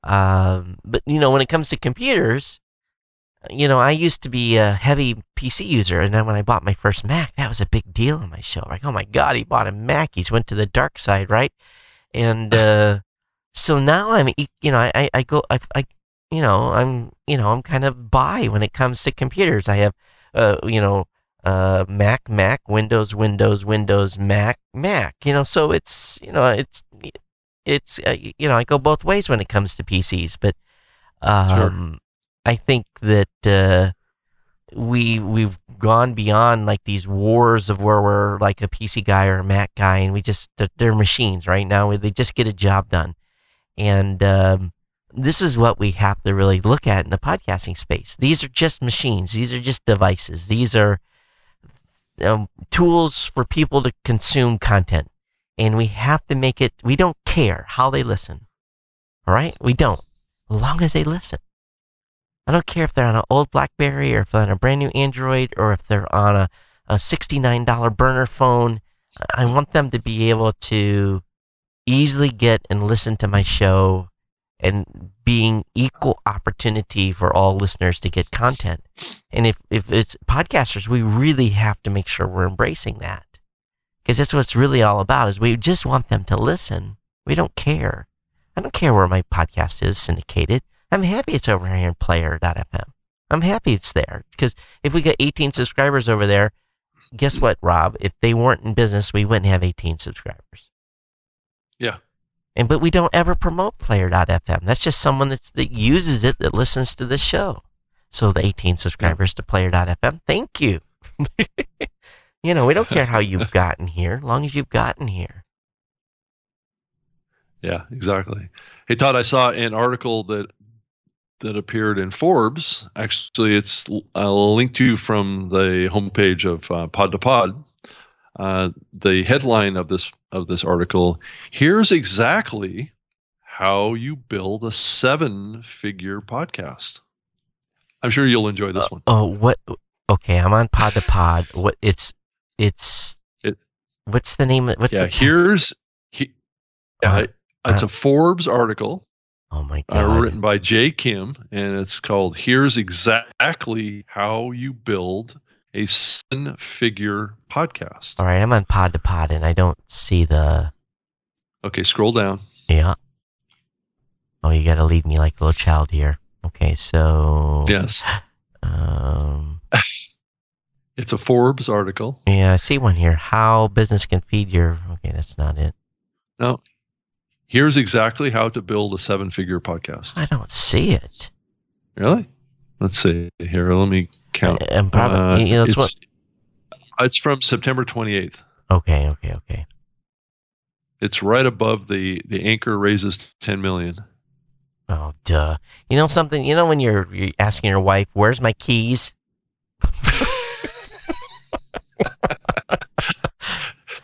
um, but you know, when it comes to computers, you know, I used to be a heavy PC user, and then when I bought my first Mac, that was a big deal on my show. Like, oh my God, he bought a Mac. He's went to the dark side, right? And uh, so now I'm, you know, I, I go, I, I, you know, I'm, you know, I'm kind of bi when it comes to computers. I have, uh, you know, uh, Mac, Mac, Windows, Windows, Windows, Mac, Mac. You know, so it's, you know, it's, it's, uh, you know, I go both ways when it comes to PCs, but, um, I think that uh, we we've gone beyond like these wars of where we're like a PC guy or a Mac guy, and we just they're, they're machines right now. They just get a job done, and um, this is what we have to really look at in the podcasting space. These are just machines. These are just devices. These are um, tools for people to consume content, and we have to make it. We don't care how they listen. All right, we don't, as long as they listen. I don't care if they're on an old BlackBerry or if they're on a brand new Android or if they're on a, a $69 burner phone. I want them to be able to easily get and listen to my show and being equal opportunity for all listeners to get content. And if, if it's podcasters, we really have to make sure we're embracing that because that's what it's really all about is we just want them to listen. We don't care. I don't care where my podcast is syndicated. I'm happy it's over here in player.fm. I'm happy it's there because if we got 18 subscribers over there, guess what, Rob? If they weren't in business, we wouldn't have 18 subscribers. Yeah. And but we don't ever promote player.fm. That's just someone that's, that uses it that listens to this show. So the 18 subscribers to player.fm, thank you. you know, we don't care how you've gotten here, as long as you've gotten here. Yeah, exactly. Hey Todd, I saw an article that that appeared in Forbes. Actually, it's a link to you from the homepage of uh, Pod to Pod. Uh, the headline of this of this article: Here's exactly how you build a seven-figure podcast. I'm sure you'll enjoy this uh, one. Oh, what? Okay, I'm on Pod to Pod. What? It's it's. It, what's the name? Of, what's yeah? the, here's he, yeah, it's a Forbes article Oh my uh, god! written by Jay Kim, and it's called "Here's Exactly How You Build a Seven-Figure Podcast." All right, I'm on Pod to Pod, and I don't see the. Okay, scroll down. Yeah. Oh, you got to lead me like a little child here. Okay, so. Yes, Um. it's a Forbes article. Yeah, I see one here. How business can feed your. Okay, that's not it. Now, here's exactly how to build a seven-figure podcast. I don't see it. Really? Let's see here. Let me count. And probably, Uh, you know, it's, it's, what. it's from September 28th. Okay, okay, okay. It's right above the the anchor raises 10 million. Oh, duh. You know something? You know when you're, you're asking your wife, "Where's my keys?"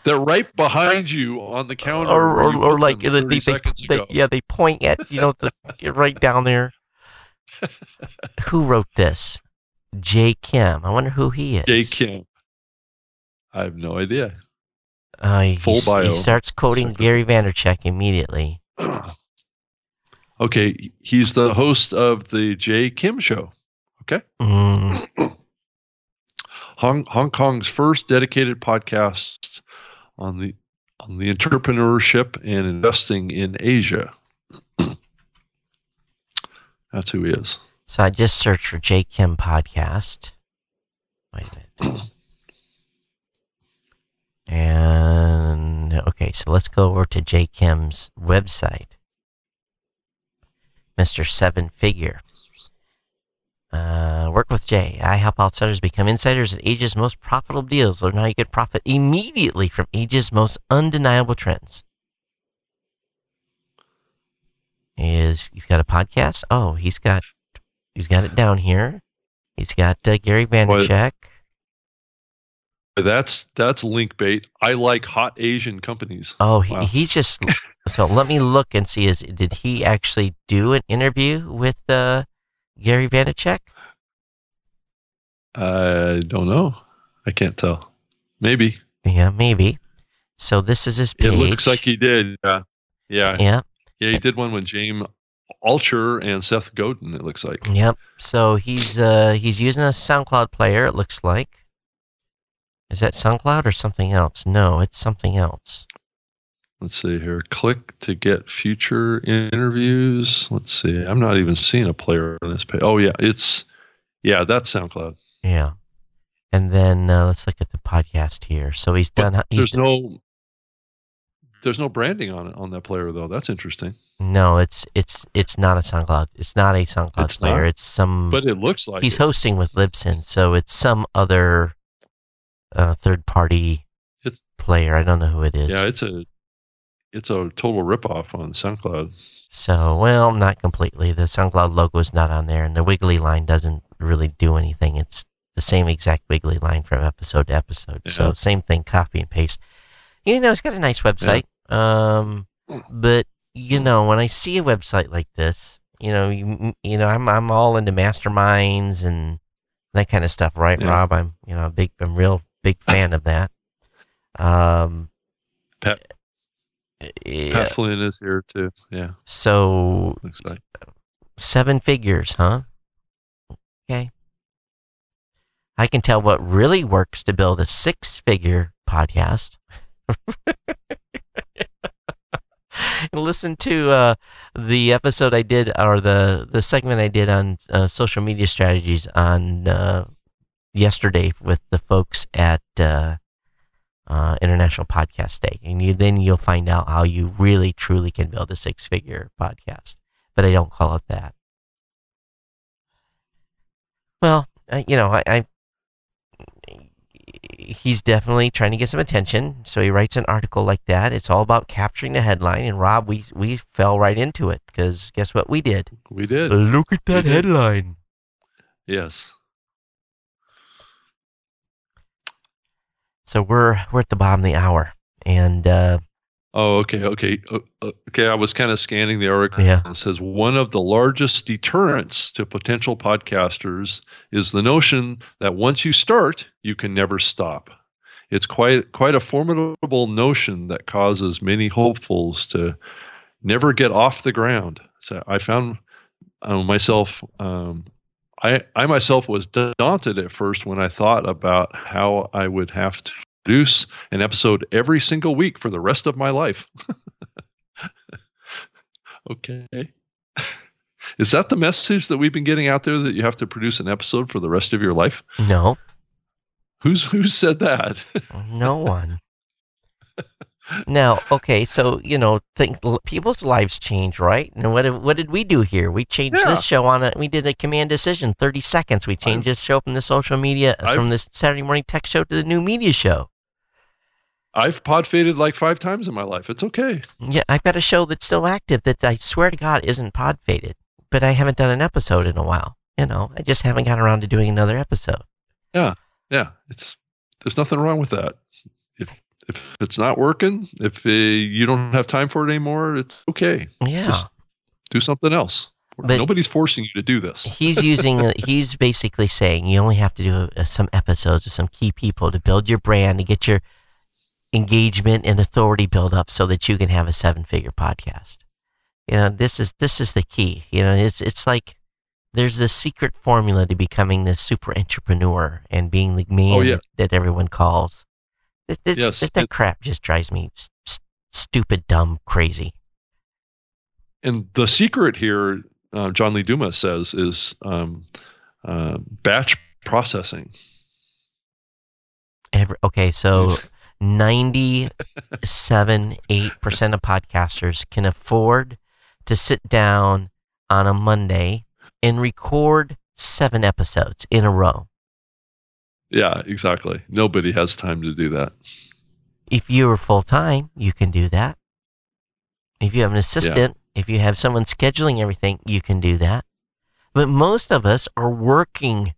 They're right behind you on the counter. or or, or like they, they, they, seconds they- ago. yeah they point at you know the right down there who wrote this jay kim i wonder who he is Jay Kim. I have no idea. uh, he, Full bio. he starts quoting gary vaynerchuk immediately okay, he's the host of the Jay Kim Show. mm, Hong, Hong Kong's first dedicated podcast on the on the entrepreneurship and investing in Asia. That's who he is. so i just searched for jay kim podcast wait a minute and okay so let's go over to jay kim's website Mr. Seven Figure. Uh, work with Jay. I help outsiders become insiders at Asia's most profitable deals. Learn how you can profit immediately from Asia's most undeniable trends. Is he's got a podcast? Oh, he's got he's got it down here. He's got uh, Gary Vaynerchuk. That's that's link bait. I like hot Asian companies. Oh, he, Wow. he's just so. Let me look and see. Is did he actually do an interview with uh, Gary Vaynerchuk? I don't know. I can't tell. Maybe Yeah, maybe. So this is his page. it looks like he did. Yeah, yeah, Yeah. yeah. He did one with James Altucher and Seth Godin. It looks like. Yep. So he's uh he's using a SoundCloud player. It looks like. Is that SoundCloud or something else? No, it's something else. Let's see here. Click to get future interviews. Let's see. I'm not even seeing a player on this page. Oh yeah, it's yeah. That's SoundCloud. Yeah. And then uh, let's look at the podcast here. So he's But done. He's there's done- no there's no branding on it on that player though. That's interesting. no. It's it's it's not a SoundCloud. It's not a SoundCloud It's player. not? It's some. But it looks like he's it. hosting with Libsyn, so it's some other uh, third party It's- player. I don't know who it is. yeah. It's a it's a total ripoff on SoundCloud. So, well, not completely. The SoundCloud logo is not on there, and the wiggly line doesn't really do anything. It's the same exact wiggly line from episode to episode. So, same thing, copy and paste. You know, it's got a nice website. Um, but you know, when I see a website like this, you know, you, you know, I'm I'm all into masterminds and that kind of stuff, right, Yeah. Rob? I'm you know, a big, I'm real big fan of that. Um, Pet. Yeah, Pat Flynn is here too. Yeah, so looks like. seven figures, huh? Okay. I can tell what really works to build a six figure podcast. Listen to uh, the episode I did, or the, the segment I did on uh, social media strategies on uh, yesterday with the folks at uh, International Podcast Day, and you then you'll find out how you really truly can build a six figure podcast. But I don't call it that. Well, I, you know, I, I he's definitely trying to get some attention. So he writes an article like that. It's all about capturing the headline. And Rob, we we fell right into it because guess what we did? We did. Look at that headline. Yes. So we're we're at the bottom of the hour, and uh, Oh, okay, okay, okay. I was kind of scanning the article. Yeah. It says one of the largest deterrents to potential podcasters is the notion that once you start, you can never stop. It's quite quite a formidable notion that causes many hopefuls to never get off the ground. So I found uh, myself. Um, I I myself was daunted at first when I thought about how I would have to produce an episode every single week for the rest of my life. okay. Is that the message that we've been getting out there that you have to produce an episode for the rest of your life? no, Who's who said that? no one. Now, okay, so you know, think people's lives change, right? And what did, what did we do here? We changed Yeah. this show on a. We did a command decision, thirty seconds. We changed this show from the social media, uh, I've- from this Saturday morning tech show to the new media show. I've pod faded like five times in my life. It's okay. Yeah, I've got a show that's still active that I swear to God isn't pod faded, but I haven't done an episode in a while. You know, I just haven't gotten around to doing another episode. Yeah, yeah, it's there's nothing wrong with that. If it's not working, if uh, you don't have time for it anymore, it's okay. Yeah. Just do something else. But- Nobody's forcing you to do this. he's using he's basically saying you only have to do uh, some episodes with some key people to build your brand to get your engagement and authority built up so that you can have a seven figure podcast you know this is this is the key you know it's it's like there's this secret formula to becoming this super entrepreneur and being the man Oh, yeah. that everyone calls It- it's- Yes, that, that crap just drives me s- s- stupid dumb crazy And the secret here, uh, John Lee Dumas says, is um, uh, batch processing. Every, okay, so 97, 8% of podcasters can afford to sit down on a Monday and record seven episodes in a row. Yeah, exactly. Nobody has time to do that. If you are full time, you can do that. If you have an assistant, if you have someone scheduling everything, you can do that. But most of us are working.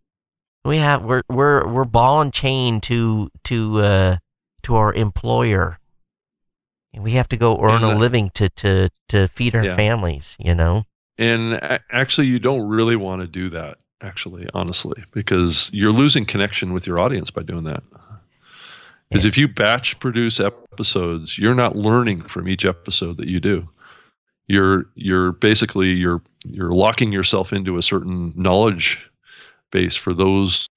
We have we're we're we're ball and chain to to uh, to our employer. And we have to go earn And, a uh, living to to to feed our Yeah. families. You know. And actually, you don't really want to do that, actually, honestly, because you're losing connection with your audience by doing that. Because Yeah. if you batch produce episodes, you're not learning from each episode that you do. You're you're basically you're you're locking yourself into a certain knowledge base for those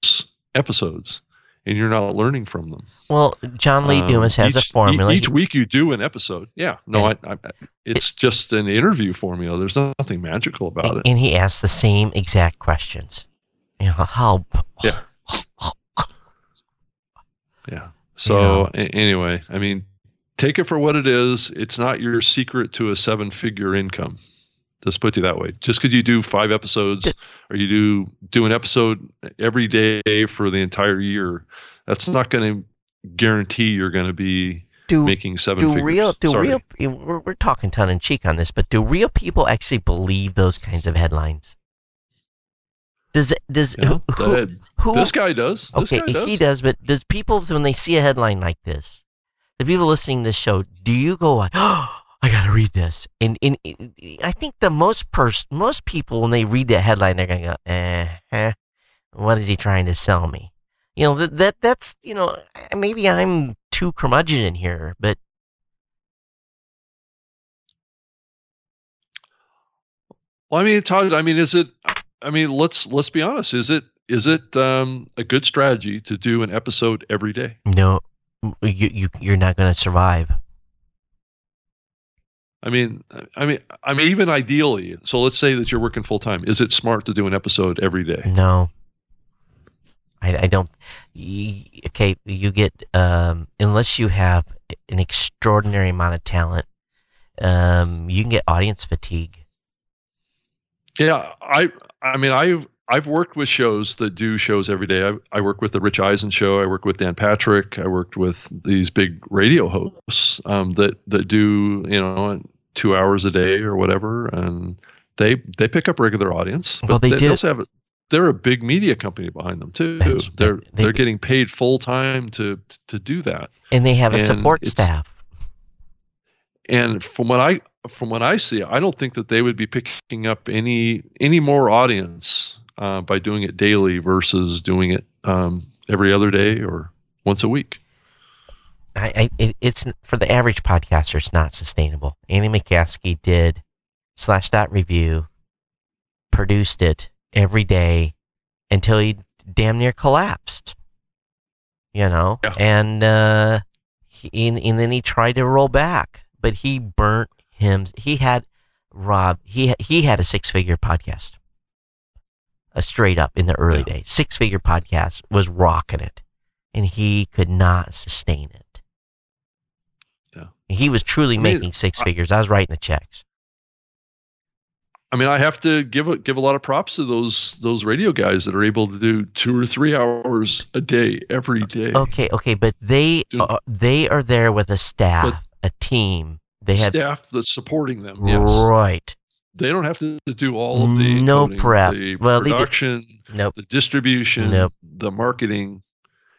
episodes, and you're not learning from them. Well, John Lee Um, Dumas has each- a formula. Each week you do an episode. Yeah, no, I, I, it's just an interview formula. There's nothing magical about and, it. and he asks the same exact questions. You know how? Yeah. Yeah. So a- anyway, I mean, take it for what it is. It's not your secret to a seven-figure income. Let's put it that way. Just because you do five episodes, or you do do an episode every day for the entire year, that's not going to guarantee you're going to be Do making seven do figures. real do Sorry. real we're, we're talking tongue in cheek on this, but do real people actually believe those kinds of headlines? Does does Yeah, who, who, who this guy does. This okay guy does. he does, but does people when they see a headline like this, the people listening to this show, do you go oh, I gotta read this. And, and, I think the most pers- most people when they read that headline, they're gonna go, eh, eh what is he trying to sell me? You know that, that that's you know maybe I'm too curmudgeon in here, but well, I mean, Todd, I mean, is it? I mean, let's let's be honest. Is it is it um, a good strategy to do an episode every day? No, you, you you're not going to survive. I mean, I mean, I mean, even ideally. So let's say that you're working full time. Is it smart to do an episode every day? No, I, I don't. Okay, you get um, unless you have an extraordinary amount of talent, um, you can get audience fatigue. Yeah, I I mean I've I've worked with shows that do shows every day. I, I work with the Rich Eisen show. I work with Dan Patrick. I worked with these big radio hosts um, that that do you know two hours a day or whatever, and they they pick up regular audience. Well, they do. also have a, they're a big media company behind them too. That's- they're they- they're getting paid full time to to do that. And they have a And support staff. and from what I from what I see, I don't think that they would be picking up any any more audience uh, by doing it daily versus doing it um, every other day or once a week. I, I it, it's for the average podcaster. It's not sustainable. Andy McCaskey did Slashdot Review, produced it every day until he damn near collapsed. You know, Yeah. and uh, he, and, and then he tried to roll back, but he burnt him. He had Rob. He he had a six figure podcast. A straight up in the early Yeah. days, six figure podcast was rocking it, and he could not sustain it. He was truly I mean, making six I- figures. I was writing the checks. I mean, I have to give a, give a lot of props to those those radio guys that are able to do two or three hours a day every uh, day. Okay, okay, but they are, they are there with a staff, a team. They have Staff that's supporting them. Yes, right. they don't have to do all of the No prep. the Well, production, Nope, the distribution, Nope. the marketing,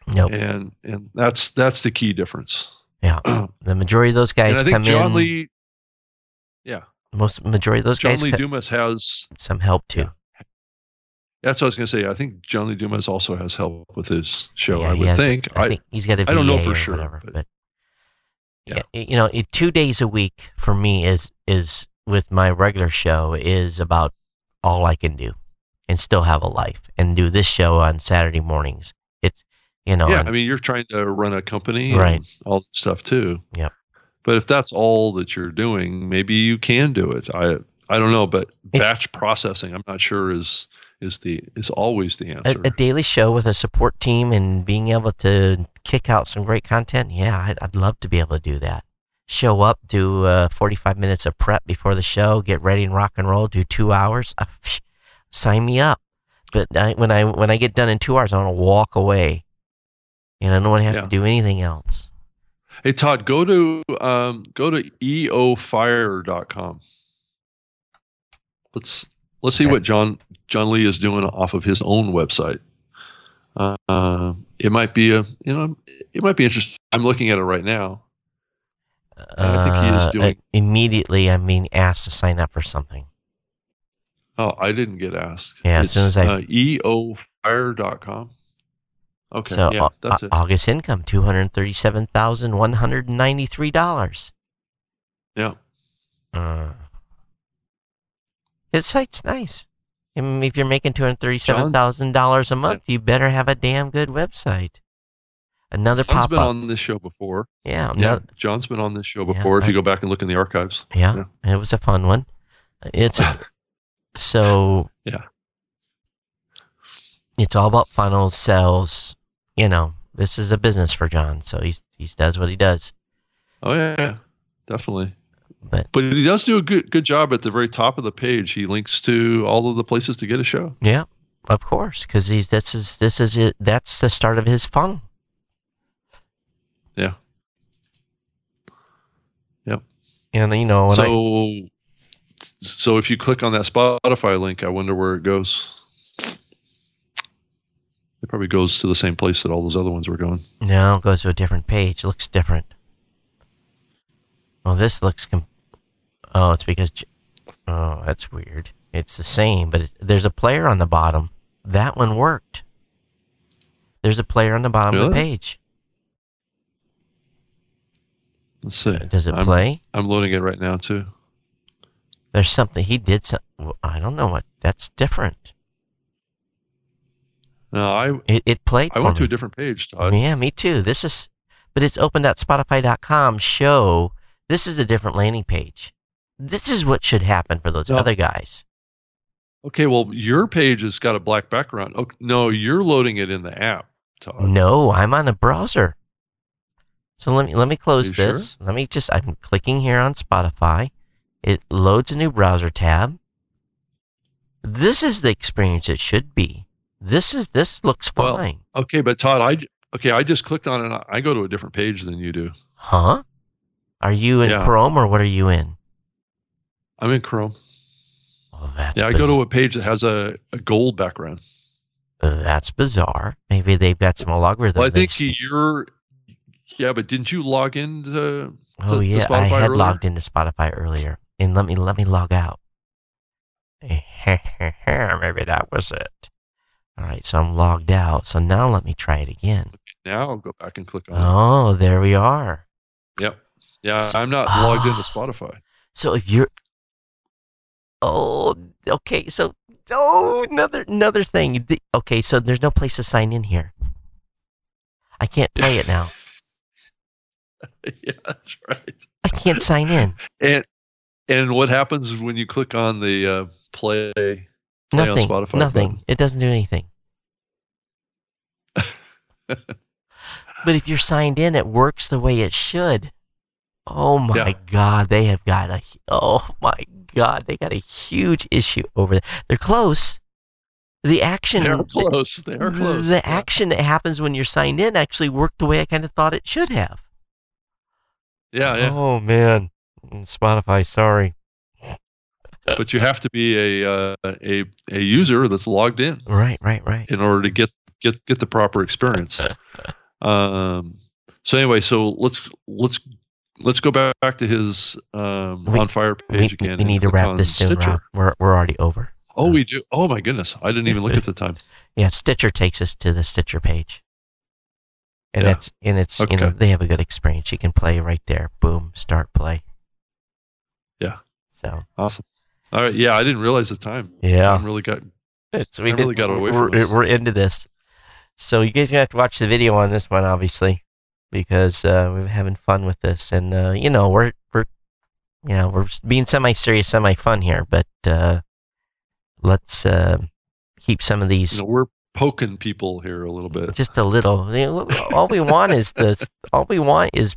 nope. and and that's that's the key difference. Yeah, the majority of those guys I think come John in. Lee, yeah, most majority of those John guys Lee co- Dumas has. some help too. That's what I was going to say. I think John Lee Dumas also has help with his show. Yeah, I would has- think. I, I, think he's got a VA I don't know for sure, whatever, but- but, Yeah. yeah, you know, it, two days a week for me is is with my regular show is about all I can do, and still have a life and do this show on Saturday mornings. It's you know, yeah, and- I mean, you're trying to run a company, Right. And all that stuff too. Yep. But if that's all that you're doing, maybe you can do it. I I don't know, but batch processing, I'm not sure is is the is always the a, answer. a daily show with a support team and being able to kick out some great content. Yeah, I'd, I'd love to be able to do that. Show up, do uh, 45 minutes of prep before the show, get ready and rock and roll, do two hours. Uh, sign me up. But I, when I when I get done in two hours, I want to walk away, and I don't want to have Yeah. to do anything else. Hey Todd, go to um, go to eofire.com. Let's let's see Okay. what John John Lee is doing off of his own website. Uh, it might be a you know it might be interesting. I'm looking at it right now. I think he is Uh, doing- immediately. I'm being asked to sign up for something. Oh, I didn't get asked. Yeah, as it's, soon as I- uh, eofire.com. Okay, so yeah, that's Au- it. August income two hundred thirty-seven thousand one hundred ninety-three dollars. Yeah, Uh, his site's nice. I mean, if you're making two hundred thirty-seven thousand dollars a month, you better have a damn good website. Another John's pop been on this show before. yeah, Yeah, John's been on this show Yeah, before. if you go back and look in the archives. yeah, It was a fun one. It's so. Yeah. It's all about funnels, sales. You know, this is a business for John, so he's he does what he does. Oh yeah, definitely. But But he does do a good good job at the very top of the page. He links to all of the places to get a show. yeah, of course, because he's this is this is it. That's the start of his funnel. Yeah. Yep. And you know, when I, so so if you click on that Spotify link, I wonder where it goes. It probably goes to the same place that all those other ones were going. No, it goes to a different page. It looks different. Well, this looks. Com- oh, it's because. J- Oh, that's weird. It's the same, but it, there's a player on the bottom. That one worked. There's a player on the bottom of the Really? page. Let's see. Does it I'm, play? I'm loading it right now too. There's something he did. Some, I don't know what. That's different. No, I It, it played. I went to a different page, Todd. Yeah, me too. This is, but it's open.spotify.com show. This is a different landing page. This is what should happen for those No. other guys. Okay, well, your page has got a black background. Oh, no, you're loading it in the app, Todd. No, I'm on a browser. So let me let me close You sure? this. Let me just I'm clicking here on Spotify. It loads a new browser tab. This is the experience it should be. This is this looks Well, fine. Okay, but Todd, I okay, I just clicked on it. I go to a different page than you do. Huh? Are you in Yeah. Chrome or what are you in? I'm in Chrome. Oh, that's Yeah, I go to a page that has a, a gold background. uh, that's bizarre. Maybe they've got some algorithms. Well, I think you're. Yeah, but didn't you log into? Oh to yeah, I Spotify had earlier? logged into Spotify earlier, and let me let me log out. Maybe that was it. All right, so I'm logged out. So now let me try it again. Now I'll go back and click on Oh, there we are. Yep. Yeah, I'm not logged into Ah. Spotify. So if you're, oh, okay. So oh, another another thing. The- Okay, so there's no place to sign in here. I can't play it now. yeah, that's right. I can't sign in. And and what happens when you click on the uh, play? Nothing. Spotify nothing. button. It doesn't do anything. But if you're signed in, it works the way it should. Oh my Yeah. God, they have got a. Oh my God, they got a huge issue over there. They're close. The action, They're close. They are close. The Yeah. action that happens when you're signed in actually worked the way I kind of thought it should have. Yeah, yeah. Oh man, mm, Spotify, sorry. But you have to be a uh, a a user that's logged in Right, right, right. in order to get get get the proper experience. Um. So anyway, so let's let's let's go back, back to his um, We- on fire We, page again. we need to wrap this soon, Stitcher. Rob. We're we're already over. Oh, we do. Oh my goodness, I didn't even look at the time. Yeah, Stitcher takes us to the Stitcher page. And Yeah. that's and it's you know Okay. they have a good experience. You can play right there. Boom, start play. Yeah. So Awesome. All right. Yeah, I didn't realize the time. yeah, Time really got. it's, I really got away from we're, us. we're into this. So you guys gonna have to watch the video on this one, obviously, because uh, we're having fun with this, and uh, you know we're we're you know we're being semi serious, semi fun here, but uh, let's uh, keep some of these You know, we're poking people here a little bit. just a little. You know, all we want is the all we want is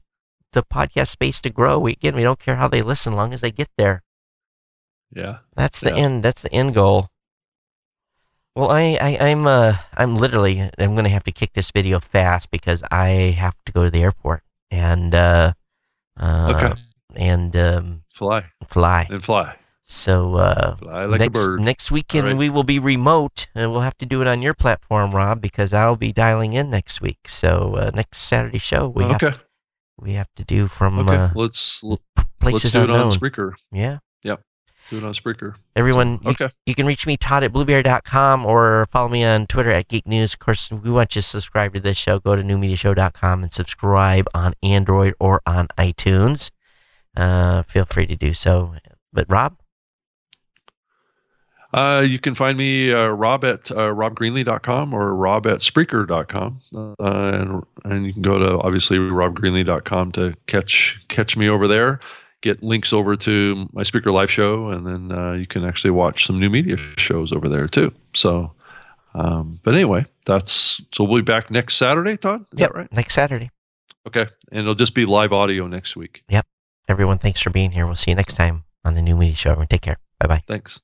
the podcast space to grow. We, again, we don't care how they listen, long as they get there. Yeah. That's the Yeah. end. That's the end goal. Well, I, I I'm uh I'm literally I'm gonna have to kick this video fast because I have to go to the airport and uh, uh Okay. and um, Fly fly. and fly. So uh, Fly like next a bird. next weekend right. we will be remote, and we'll have to do it on your platform, Rob, because I'll be dialing in next week. So uh, next Saturday show we have okay. we have to do from Okay. uh, let's let's places do it unknown. on Spreaker. yeah, Do it on Spreaker. everyone, you, Okay. you can reach me Todd at blubrry.com or follow me on Twitter at Geek News. Of course, we want you to subscribe to this show. Go to newmediashow.com and subscribe on Android or on iTunes. Uh, feel free to do so. But Rob, Uh, you can find me uh, Rob at uh, robgreenlee.com or Rob at Spreaker.com, uh, and and you can go to obviously robgreenlee.com to catch catch me over there. Get links over to my Spreaker Live show, and then uh, you can actually watch some new media shows over there too. So, um, but anyway, that's so we'll be back next Saturday, Todd. Is Yep, that right? next Saturday. Okay, and it'll just be live audio next week. Yep. Everyone, thanks for being here. We'll see you next time on the New Media Show. Everyone, take care. Bye bye. Thanks.